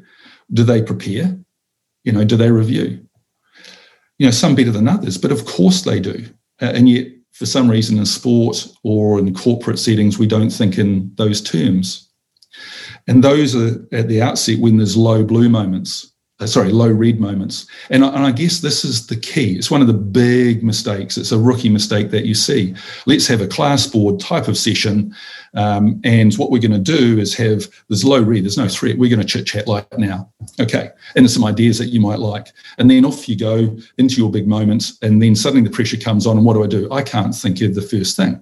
do they prepare? You know, do they review? You know, some better than others, but of course they do. Uh, and yet, for some reason, in sport or in corporate settings, we don't think in those terms. And those are at the outset when there's low blue moments sorry, low red moments. And I, and I, guess this is the key. It's one of the big mistakes. It's a rookie mistake that you see. Let's have a class board type of session. Um, and what we're going to do is have there's low red, there's no threat. We're going to chit chat like now. Okay. And there's some ideas that you might like. And then off you go into your big moments. And then suddenly the pressure comes on. And what do I do? I can't think of the first thing.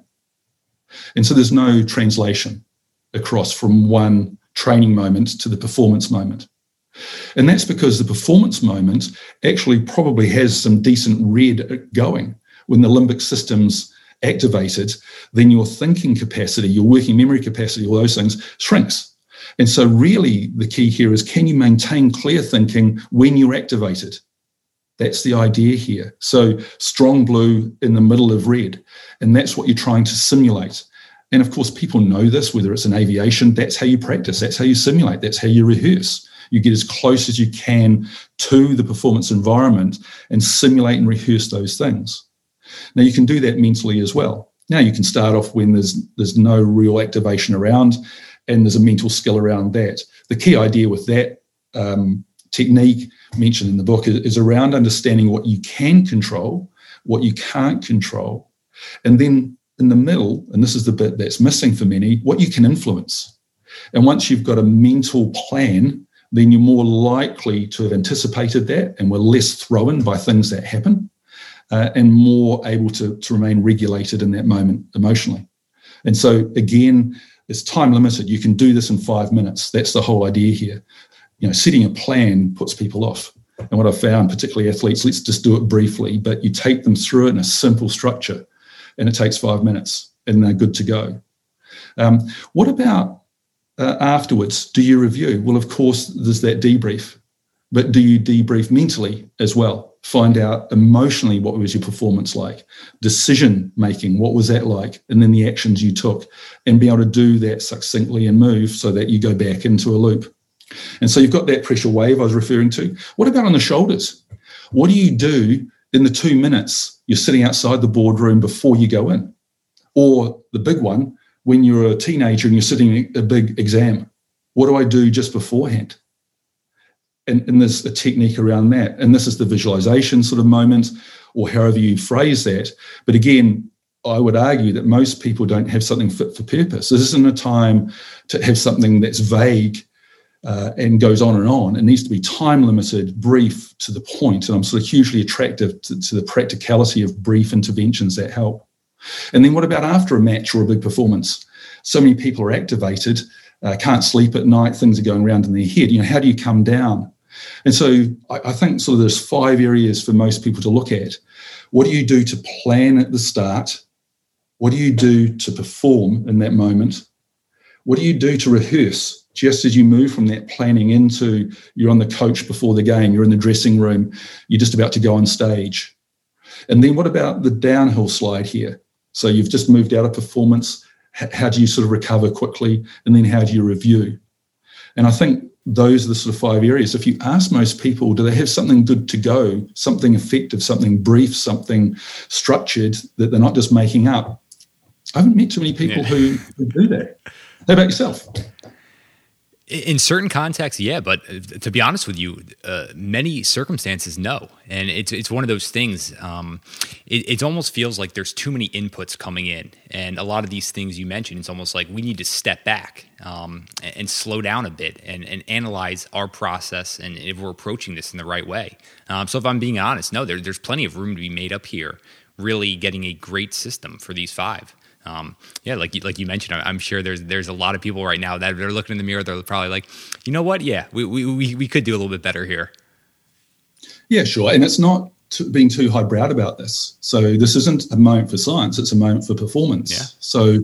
And so there's no translation across from one training moment to the performance moment. And that's because the performance moment actually probably has some decent red going. When the limbic system's activated, then your thinking capacity, your working memory capacity, all those things shrinks. And so, really, the key here is can you maintain clear thinking when you're activated? That's the idea here. So, strong blue in the middle of red. And that's what you're trying to simulate. And of course, people know this, whether it's in aviation, that's how you practice, that's how you simulate, that's how you rehearse. You get as close as you can to the performance environment and simulate and rehearse those things. Now, you can do that mentally as well. Now, you can start off when there's, there's no real activation around and there's a mental skill around that. The key idea with that um, technique mentioned in the book is, is around understanding what you can control, what you can't control, and then in the middle, and this is the bit that's missing for many, what you can influence. And once you've got a mental plan then you're more likely to have anticipated that and were less thrown by things that happen uh, and more able to, to remain regulated in that moment emotionally. And so, again, it's time limited. You can do this in five minutes. That's the whole idea here. You know, setting a plan puts people off. And what I've found, particularly athletes, let's just do it briefly, but you take them through it in a simple structure and it takes five minutes and they're good to go. Um, what about uh, afterwards? Do you review? Well, of course, there's that debrief, but do you debrief mentally as well? Find out emotionally what was your performance like, decision making, what was that like, and then the actions you took, and be able to do that succinctly and move so that you go back into a loop. And so you've got that pressure wave I was referring to. What about on the shoulders? What do you do in the two minutes you're sitting outside the boardroom before you go in? Or the big one, when you're a teenager and you're sitting a big exam? What do I do just beforehand? And, and there's a technique around that. And this is the visualization sort of moment, or however you phrase that. But again, I would argue that most people don't have something fit for purpose. This isn't a time to have something that's vague uh, and goes on and on. It needs to be time limited, brief, to the point. And I'm sort of hugely attractive to, to the practicality of brief interventions that help. And then what about after a match or a big performance? So many people are activated, uh, can't sleep at night, things are going around in their head. You know, how do you come down? And so I, I think sort of there's five areas for most people to look at. What do you do to plan at the start? What do you do to perform in that moment? What do you do to rehearse just as you move from that planning into you're on the coach before the game, you're in the dressing room, you're just about to go on stage? And then what about the downhill slide here? So you've just moved out of performance. How do you sort of recover quickly? And then how do you review? And I think those are the sort of five areas. If you ask most people, do they have something good to go, something effective, something brief, something structured that they're not just making up? I haven't met too many people yeah. who, who do that. How about yourself? In certain contexts, yeah, but uh, to be honest with you, uh, many circumstances, no. And it's it's one of those things. Um, it, it almost feels like there's too many inputs coming in, and a lot of these things you mentioned, it's almost like we need to step back um, and, and, slow down a bit and, and analyze our process and if we're approaching this in the right way. Um, so if I'm being honest, no, there, there's plenty of room to be made up here. Really getting a great system for these five um, yeah, like you, like you mentioned, I'm sure there's there's a lot of people right now that they're looking in the mirror. They're probably like, you know what? Yeah, we we we could do a little bit better here. Yeah, sure. And it's not being too highbrow about this. So this isn't a moment for science; it's a moment for performance. Yeah. So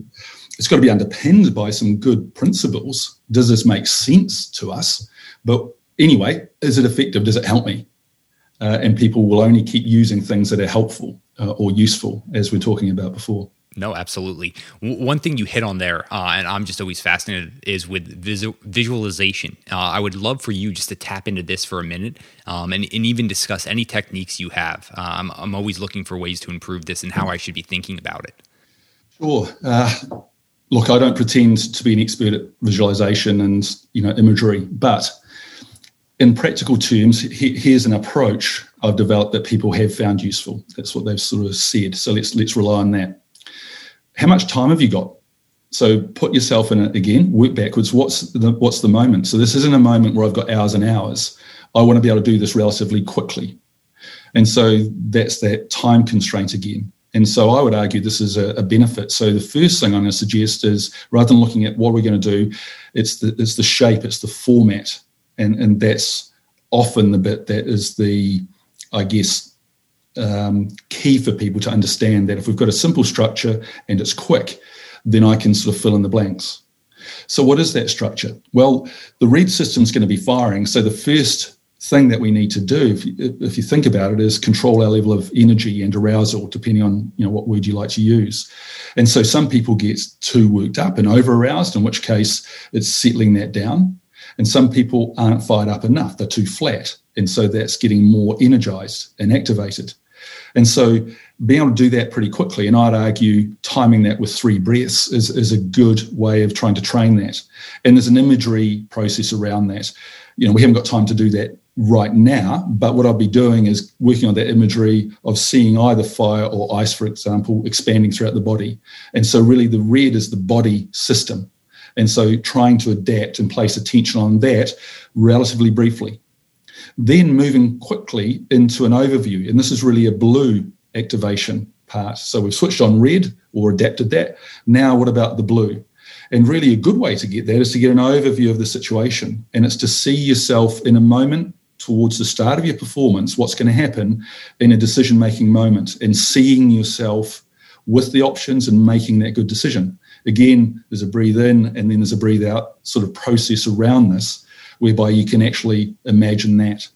it's got to be underpinned by some good principles. Does this make sense to us? But anyway, is it effective? Does it help me? Uh, and people will only keep using things that are helpful uh, or useful, as we we're talking about before. No, absolutely. W- one thing you hit on there, uh, and I'm just always fascinated, is with visualization. Uh, I would love for you just to tap into this for a minute um, and, and, even discuss any techniques you have. Uh, I'm, I'm, always looking for ways to improve this and how I should be thinking about it. Sure. Uh, look, I don't pretend to be an expert at visualization and you know imagery, but in practical terms, he, here's an approach I've developed that people have found useful. That's what they've sort of said. So let's let's rely on that how much time have you got? So put yourself in it again, work backwards. What's the what's the moment? So this isn't a moment where I've got hours and hours. I want to be able to do this relatively quickly. And so that's that time constraint again. And so I would argue this is a, a, benefit. So the first thing I'm going to suggest is rather than looking at what we're going to do, it's the it's the shape, it's the format. And and that's often the bit that is the, I guess, um, key for people to understand that if we've got a simple structure and it's quick, then I can sort of fill in the blanks. So, what is that structure? Well, the red system is going to be firing. So, the first thing that we need to do, if you, if you think about it, is control our level of energy and arousal, depending on you know what word you like to use. And so, some people get too worked up and over aroused, in which case it's settling that down. And some people aren't fired up enough; they're too flat, and so that's getting more energized and activated. And so being able to do that pretty quickly, and I'd argue timing that with three breaths is, is a good way of trying to train that. And there's an imagery process around that. You know, we haven't got time to do that right now, but what I'll be doing is working on that imagery of seeing either fire or ice, for example, expanding throughout the body. And so really the red is the body system. And so trying to adapt and place attention on that relatively briefly then moving quickly into an overview. And this is really a blue activation part. So we've switched on red or adapted that. Now, what about the blue? And really, a good way to get that is to get an overview of the situation. And it's to see yourself in a moment towards the start of your performance, what's going to happen in a decision making moment, and seeing yourself with the options and making that good decision. Again, there's a breathe in and then there's a breathe out sort of process around this whereby you can actually imagine that.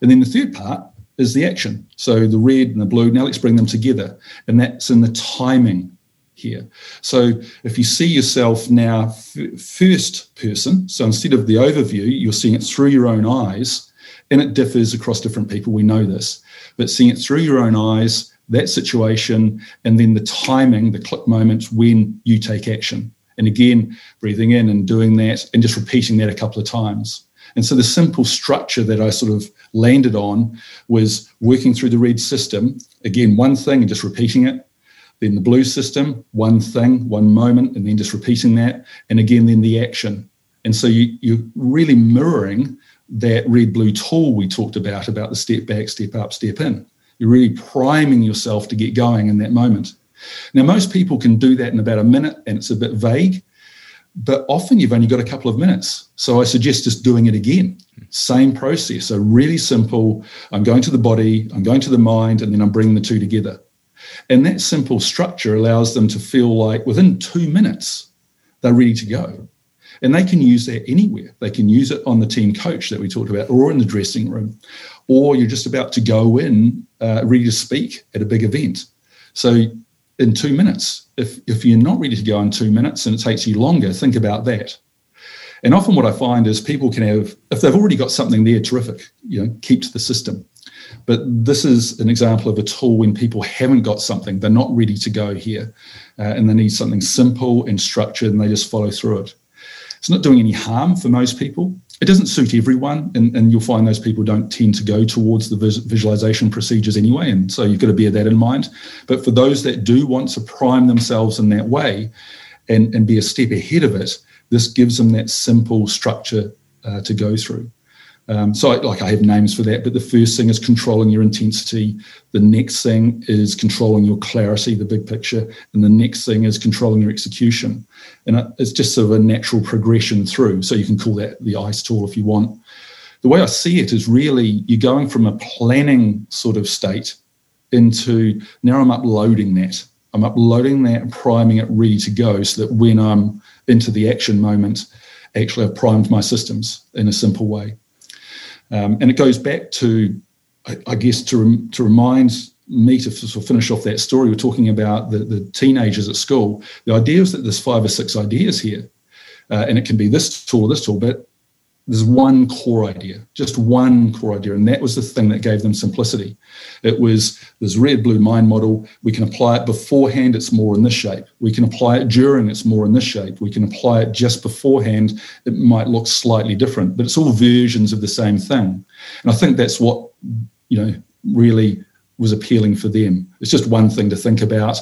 And then the third part is the action. So the red and the blue, now let's bring them together. And that's in the timing here. So if you see yourself now f- first person, so instead of the overview, you're seeing it through your own eyes, and it differs across different people, we know this. But seeing it through your own eyes, that situation, and then the timing, the click moment when you take action. And again, breathing in and doing that and just repeating that a couple of times. And so the simple structure that I sort of landed on was working through the red system. Again, one thing and just repeating it. Then the blue system, one thing, one moment, and then just repeating that. And again, then the action. And so you, you're really mirroring that red blue tool we talked about, about the step back, step up, step in. You're really priming yourself to get going in that moment. Now, most people can do that in about a minute and it's a bit vague, but often you've only got a couple of minutes. So I suggest just doing it again. Same process. So, really simple. I'm going to the body, I'm going to the mind, and then I'm bringing the two together. And that simple structure allows them to feel like within two minutes, they're ready to go. And they can use that anywhere. They can use it on the team coach that we talked about, or in the dressing room, or you're just about to go in, uh, ready to speak at a big event. So in two minutes. If, if you're not ready to go in two minutes and it takes you longer, think about that. And often what I find is people can have, if they've already got something there, terrific, you know, keep to the system. But this is an example of a tool when people haven't got something, they're not ready to go here, uh, and they need something simple and structured, and they just follow through it. It's not doing any harm for most people. It doesn't suit everyone, and, and you'll find those people don't tend to go towards the vis- visualization procedures anyway. And so you've got to bear that in mind. But for those that do want to prime themselves in that way and, and be a step ahead of it, this gives them that simple structure uh, to go through. Um, so, like, I have names for that, but the first thing is controlling your intensity. The next thing is controlling your clarity, the big picture, and the next thing is controlling your execution. And it's just sort of a natural progression through. So you can call that the ICE tool if you want. The way I see it is really you're going from a planning sort of state into now I'm uploading that. I'm uploading that and priming it ready to go so that when I'm into the action moment, actually I've primed my systems in a simple way. Um, and it goes back to, I, I guess, to, rem, to remind me to sort of finish off that story. We're talking about the, the teenagers at school. The idea is that there's five or six ideas here, uh, and it can be this tool or this tool, but there's one core idea, just one core idea. And that was the thing that gave them simplicity. It was this red blue mind model. We can apply it beforehand, it's more in this shape. We can apply it during, it's more in this shape. We can apply it just beforehand, it might look slightly different, but it's all versions of the same thing. And I think that's what, you know, really was appealing for them. It's just one thing to think about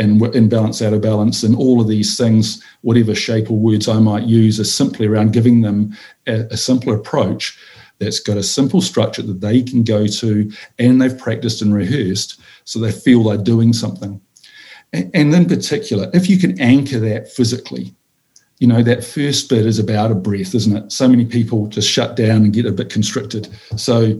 and in balance, out of balance, and all of these things, whatever shape or words I might use, are simply around giving them a, a simpler approach that's got a simple structure that they can go to and they've practiced and rehearsed so they feel they're doing something. And, and in particular, if you can anchor that physically, you know, that first bit is about a breath, isn't it? So many people just shut down and get a bit constricted. So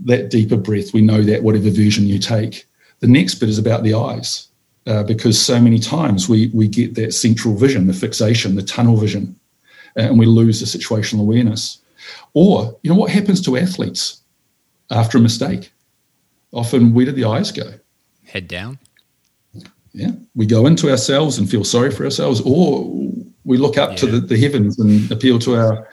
that deeper breath, we know that whatever version you take. The next bit is about the eyes, uh, because so many times we, we get that central vision, the fixation, the tunnel vision, and we lose the situational awareness. Or, you know, what happens to athletes after a mistake? Often, where do the eyes go? Head down. Yeah, we go into ourselves and feel sorry for ourselves, or we look up yeah. to the, the heavens and appeal to our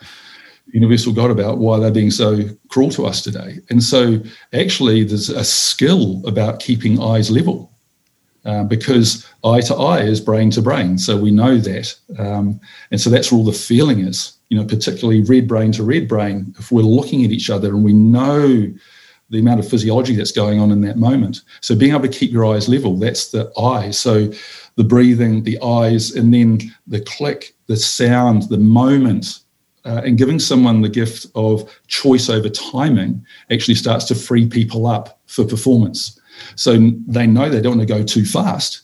universal God about why they're being so cruel to us today. And so, actually, there's a skill about keeping eyes level uh, because eye to eye is brain to brain. So, we know that. Um, and so, that's where all the feeling is, you know, particularly red brain to red brain. If we're looking at each other and we know the amount of physiology that's going on in that moment. So, being able to keep your eyes level, that's the eye. So, the breathing, the eyes, and then the click, the sound, the moment uh, and giving someone the gift of choice over timing actually starts to free people up for performance. So they know they don't want to go too fast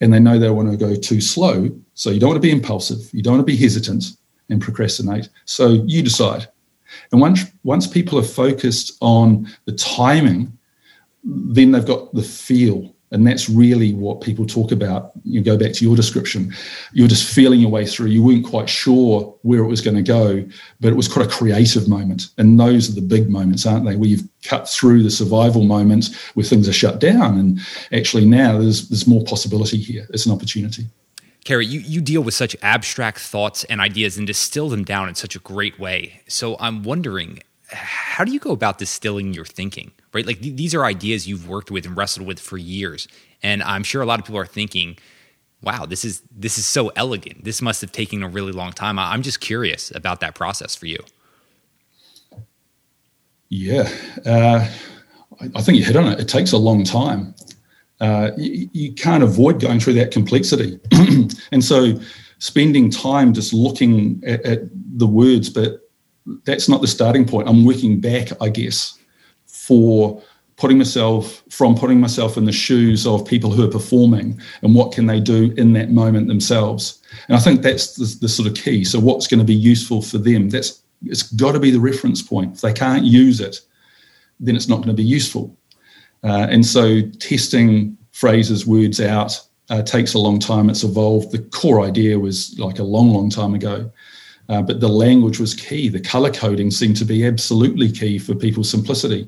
and they know they want to go too slow. So you don't want to be impulsive, you don't want to be hesitant and procrastinate. So you decide. And once, once people are focused on the timing, then they've got the feel and that's really what people talk about. You go back to your description. You're just feeling your way through. You weren't quite sure where it was going to go, but it was quite a creative moment. And those are the big moments, aren't they? Where you've cut through the survival moments where things are shut down. And actually now there's there's more possibility here. It's an opportunity. Ceri, you, you deal with such abstract thoughts and ideas and distill them down in such a great way. So I'm wondering, how do you go about distilling your thinking? Right? Like th- these are ideas you've worked with and wrestled with for years, and I'm sure a lot of people are thinking, "Wow, this is this is so elegant. This must have taken a really long time." I'm just curious about that process for you. Yeah, uh, I think you hit on it. It takes a long time. Uh, you, you, can't avoid going through that complexity, and so spending time just looking at, at the words, but that's not the starting point. I'm working back, I guess for putting myself from putting myself in the shoes of people who are performing and what can they do in that moment themselves. And i think that's the, the sort of key. So what's going to be useful for them? That's it's got to be the reference point. If they can't use it then it's not going to be useful. Uh, and so testing phrases words out uh, takes a long time. It's evolved. The core idea was like a long long time ago uh, but the language was key. The color coding seemed to be absolutely key for people's simplicity.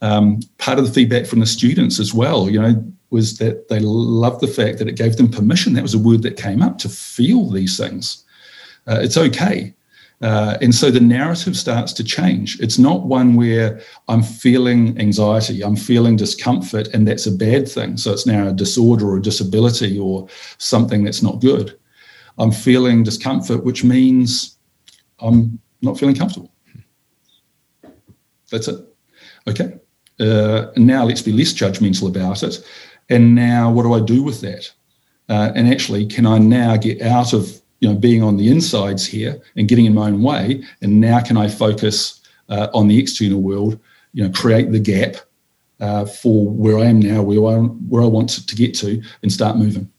Um, part of the feedback from the students as well, you know, was that they loved the fact that it gave them permission. That was a word that came up to feel these things. Uh, it's okay. Uh, and so the narrative starts to change. It's not one where I'm feeling anxiety, I'm feeling discomfort, and that's a bad thing. So it's now a disorder or a disability or something that's not good. I'm feeling discomfort, which means I'm not feeling comfortable. That's it. Okay. Uh, now let's be less judgmental about it. And now what do I do with that? Uh, and actually, can I now get out of you know being on the insides here and getting in my own way? And now can I focus uh, on the external world? You know, create the gap uh, for where I am now, where I where I want to get to, and start moving.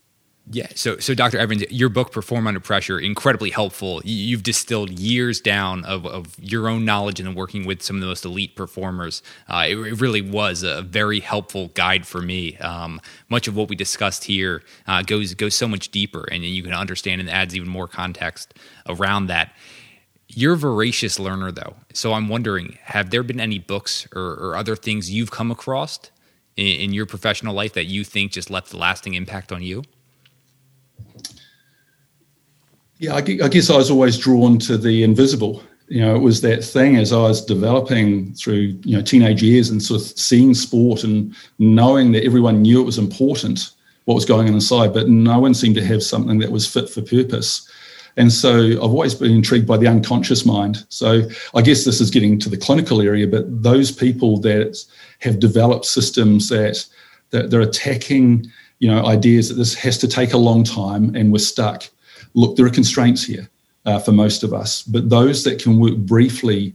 Yeah. So, so Dr. Evans, your book, Perform Under Pressure, incredibly helpful. You've distilled years down of, of your own knowledge and working with some of the most elite performers. Uh, it, it, really was a very helpful guide for me. Um, much of what we discussed here uh, goes goes so much deeper, and you can understand and adds even more context around that. You're a voracious learner, though. So I'm wondering, have there been any books or, or other things you've come across in, in your professional life that you think just left a lasting impact on you? Yeah, I guess I was always drawn to the invisible. You know, it was that thing as I was developing through you know teenage years and sort of seeing sport and knowing that everyone knew it was important what was going on inside, but no one seemed to have something that was fit for purpose. And so I've always been intrigued by the unconscious mind. So I guess this is getting to the clinical area, but those people that have developed systems that, that they're attacking, you know, ideas that this has to take a long time and we're stuck look, there are constraints here uh, for most of us, but those that can work briefly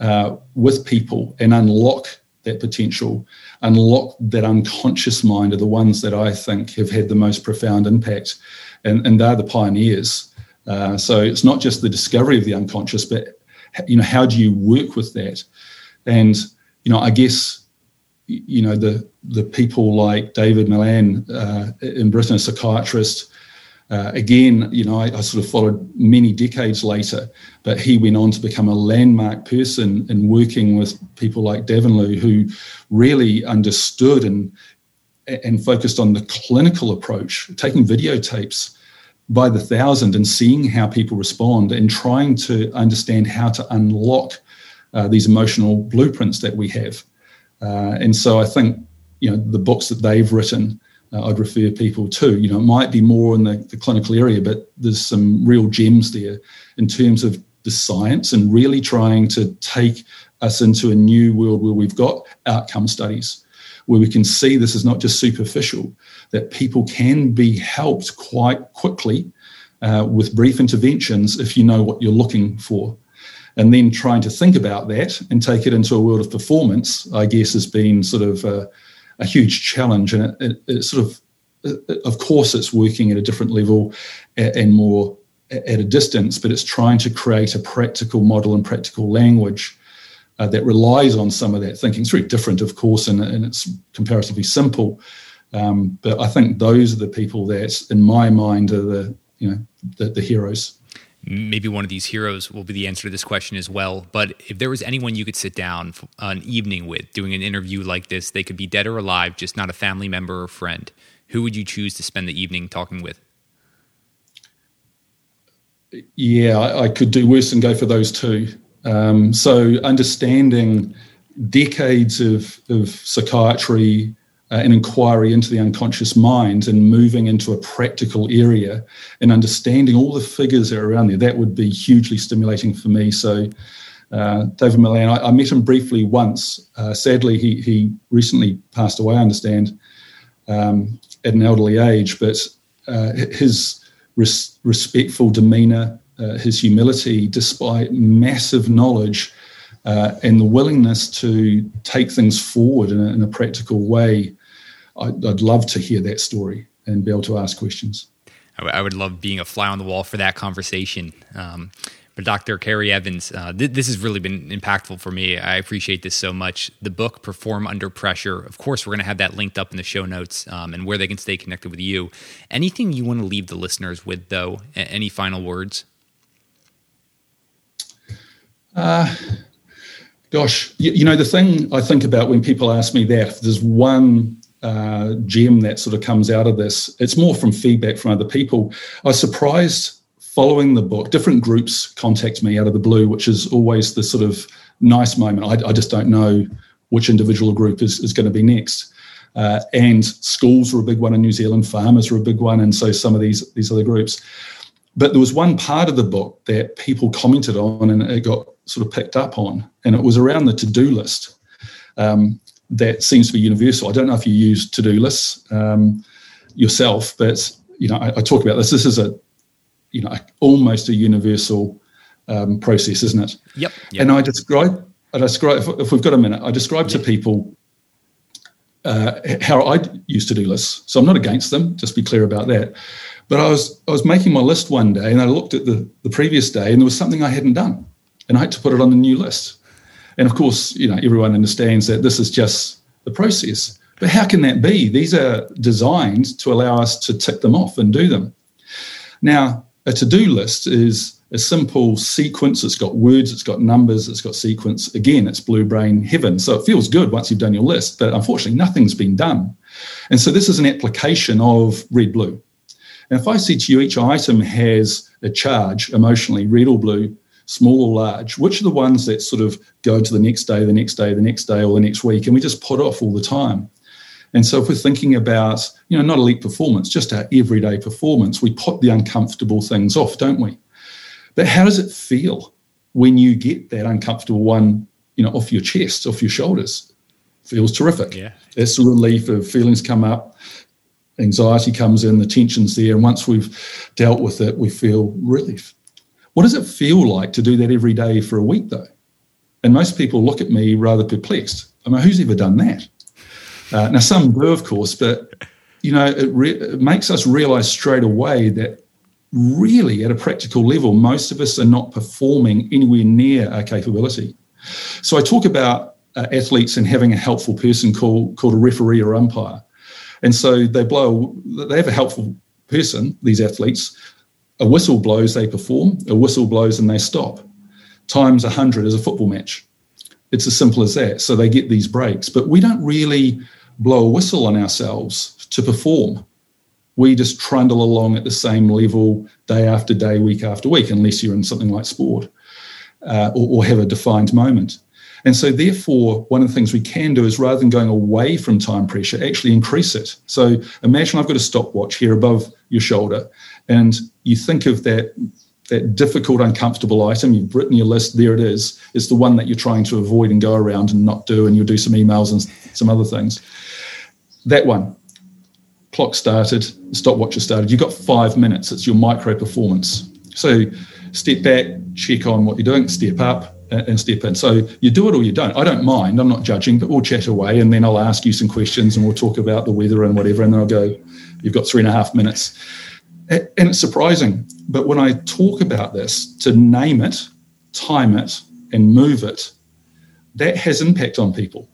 uh, with people and unlock that potential, unlock that unconscious mind, are the ones that I think have had the most profound impact, and, and they're the pioneers. Uh, so it's not just the discovery of the unconscious, but you know how do you work with that? And you know, I guess you know the the people like David Malan uh, in Britain, a psychiatrist, uh, again, you know, I, I, sort of followed many decades later, but he went on to become a landmark person in working with people like Davanloo, who really understood and and focused on the clinical approach, taking videotapes by the thousand and seeing how people respond and trying to understand how to unlock uh, these emotional blueprints that we have. Uh, and so I think you know the books that they've written uh, I'd refer people to. You know, it might be more in the, the clinical area, but there's some real gems there in terms of the science and really trying to take us into a new world where we've got outcome studies where we can see this is not just superficial, that people can be helped quite quickly uh, with brief interventions if you know what you're looking for. And then trying to think about that and take it into a world of performance, I guess, has been sort of uh, a huge challenge, and it, it, it sort of, of course, it's working at a different level and more at a distance, but it's trying to create a practical model and practical language uh, that relies on some of that thinking. It's very different, of course, and, and it's comparatively simple. Um, but I think those are the people that, in my mind, are the you know the, the heroes maybe one of these heroes will be the answer to this question as well. But if there was anyone you could sit down an evening with doing an interview like this, they could be dead or alive, just not a family member or friend. Who would you choose to spend the evening talking with? Yeah, I, could do worse than go for those two. Um, so understanding decades of, of psychiatry uh, an inquiry into the unconscious mind and moving into a practical area and understanding all the figures that are around there, that would be hugely stimulating for me. So, uh, David Malan, I, I, met him briefly once. Uh, sadly, he, he recently passed away, I understand, um, at an elderly age, but uh, his res- respectful demeanor, uh, his humility, despite massive knowledge, uh, and the willingness to take things forward in a, in a practical way I'd, I'd love to hear that story and be able to ask questions. I would love being a fly on the wall for that conversation. Um, but Dr. Ceri Evans, uh, th- this has really been impactful for me. I appreciate this so much. The book, Perform Under Pressure, of course, we're going to have that linked up in the show notes um, and where they can stay connected with you. Anything you want to leave the listeners with, though? A- any final words? Uh, gosh, you, you know, the thing I think about when people ask me that, if there's one uh, gem that sort of comes out of this. It's more from feedback from other people. I was surprised following the book. Different groups contact me out of the blue, which is always the sort of nice moment. I, I just don't know which individual group is, is going to be next. Uh, and schools were a big one in New Zealand, farmers were a big one, and so some of these these other groups. but there was one part of the book that people commented on and it got sort of picked up on, and it was around the to do list. Um, that seems to be universal. I don't know if you use to do lists um, yourself, but you know, I, I, talk about this. This is a, you know, almost a universal um, process, isn't it? Yep, yep. And I describe, I describe if, we've got a minute, I describe yep. to people uh, how I use to do lists. So I'm not against them. Just be clear about that. But I was I was making my list one day, and I looked at the the previous day, and there was something I hadn't done, and I had to put it on the new list. And of course, you know, everyone understands that this is just the process. But how can that be? These are designed to allow us to tick them off and do them. Now, a to do list is a simple sequence. It's got words, it's got numbers, it's got sequence. Again, it's blue brain heaven. So it feels good once you've done your list, but unfortunately, nothing's been done. And so this is an application of red blue. And if I said to you each item has a charge emotionally, red or blue, small or large, which are the ones that sort of go to the next day, the next day, the next day, or the next week, and we just put off all the time. And so if we're thinking about, you know, not elite performance, just our everyday performance, we put the uncomfortable things off, don't we? But how does it feel when you get that uncomfortable one, you know, off your chest, off your shoulders? Feels terrific. Yeah. It's a relief of feelings come up, anxiety comes in, the tension's there, and once we've dealt with it, we feel relief. What does it feel like to do that every day for a week, though? And most people look at me rather perplexed. I mean, who's ever done that? Uh, now, some do, of course, but you know, it, re- it makes us realize straight away that really, at a practical level, most of us are not performing anywhere near our capability. So I talk about uh, athletes and having a helpful person called called a referee or umpire, and so they blow. They have a helpful person. These athletes a whistle blows, they perform. A whistle blows and they stop. Times 100 is a football match. It's as simple as that. So they get these breaks. But we don't really blow a whistle on ourselves to perform. We just trundle along at the same level day after day, week after week, unless you're in something like sport uh, or, or have a defined moment. And so, therefore, one of the things we can do is rather than going away from time pressure, actually increase it. So, imagine I've got a stopwatch here above your shoulder, and you think of that that difficult, uncomfortable item. You've written your list. There it is. It's the one that you're trying to avoid and go around and not do, and you'll do some emails and some other things. That one, clock started, stopwatch has started. You've got five minutes. It's your micro performance. So step back, check on what you're doing, step up, and step in. So you do it or you don't. I don't mind. I'm not judging, but we'll chat away and then I'll ask you some questions and we'll talk about the weather and whatever. And then I'll go, you've got three and a half minutes. And it's surprising. But when I talk about this, to name it, time it, and move it, that has impact on people.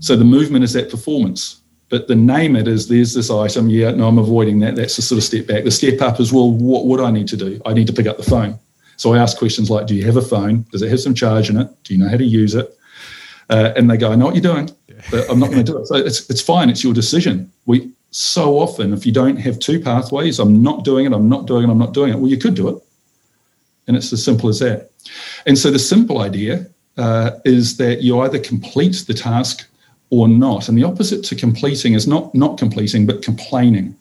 So the movement is that performance. But the name it is there's this item, yeah, no, I'm avoiding that. That's the sort of step back. The step up is, well, what would I need to do? I need to pick up the phone. So I ask questions like, do you have a phone? Does it have some charge in it? Do you know how to use it? Uh, and they go, I know what you're doing, but I'm not going to do it. So it's, it's fine. It's your decision. We so often, if you don't have two pathways, I'm not doing it, I'm not doing it, I'm not doing it. Well, you could do it. And it's as simple as that. And so the simple idea uh, is that you either complete the task or not. And the opposite to completing is not not completing, but complaining.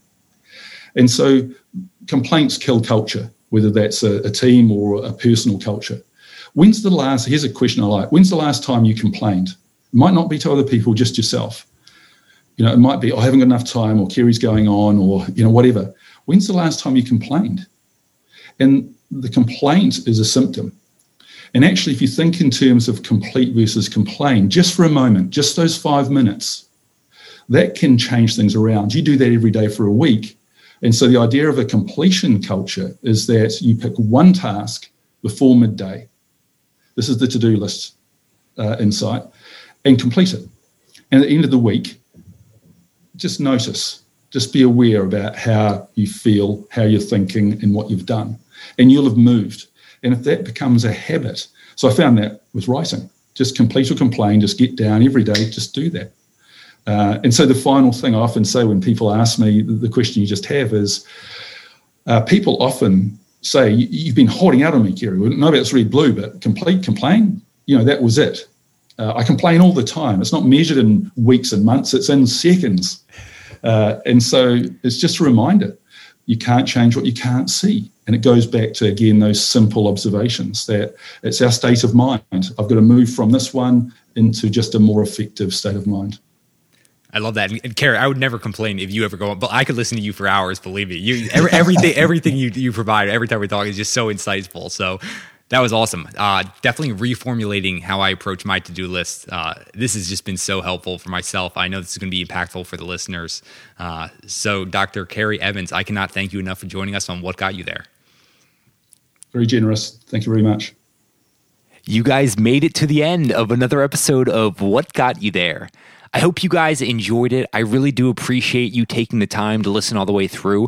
And so complaints kill culture whether that's a, a team or a personal culture. When's the last, here's a question I like, when's the last time you complained? It might not be to other people, just yourself. You know, it might be, oh, I haven't got enough time or Kerry's going on or, you know, whatever. When's the last time you complained? And the complaint is a symptom. And actually, if you think in terms of complete versus complain, just for a moment, just those five minutes, that can change things around. You do that every day for a week, and so the idea of a completion culture is that you pick one task before midday. This is the to do list uh, insight and complete it. And at the end of the week, just notice, just be aware about how you feel, how you're thinking, and what you've done. And you'll have moved. And if that becomes a habit, so I found that with writing, just complete or complain, just get down every day, just do that. Uh, and so the final thing I often say when people ask me the question you just have is uh, people often say, You've been holding out on me, Ceri. Well, no, it's red blue, but complete complain, you know, that was it. Uh, I complain all the time. It's not measured in weeks and months, it's in seconds. Uh, and so it's just a reminder you can't change what you can't see. And it goes back to, again, those simple observations that it's our state of mind. I've got to move from this one into just a more effective state of mind. I love that. And, Ceri, I would never complain if you ever go, on, but I could listen to you for hours. Believe me, you every, everything everything you you provide every time we talk is just so insightful. So that was awesome. Uh, definitely reformulating how I approach my to do list. Uh, this has just been so helpful for myself. I know this is going to be impactful for the listeners. Uh, so, Dr. Ceri Evans, I cannot thank you enough for joining us on What Got You There. Very generous. Thank you very much. You guys made it to the end of another episode of What Got You There. I hope you guys enjoyed it. I really do appreciate you taking the time to listen all the way through.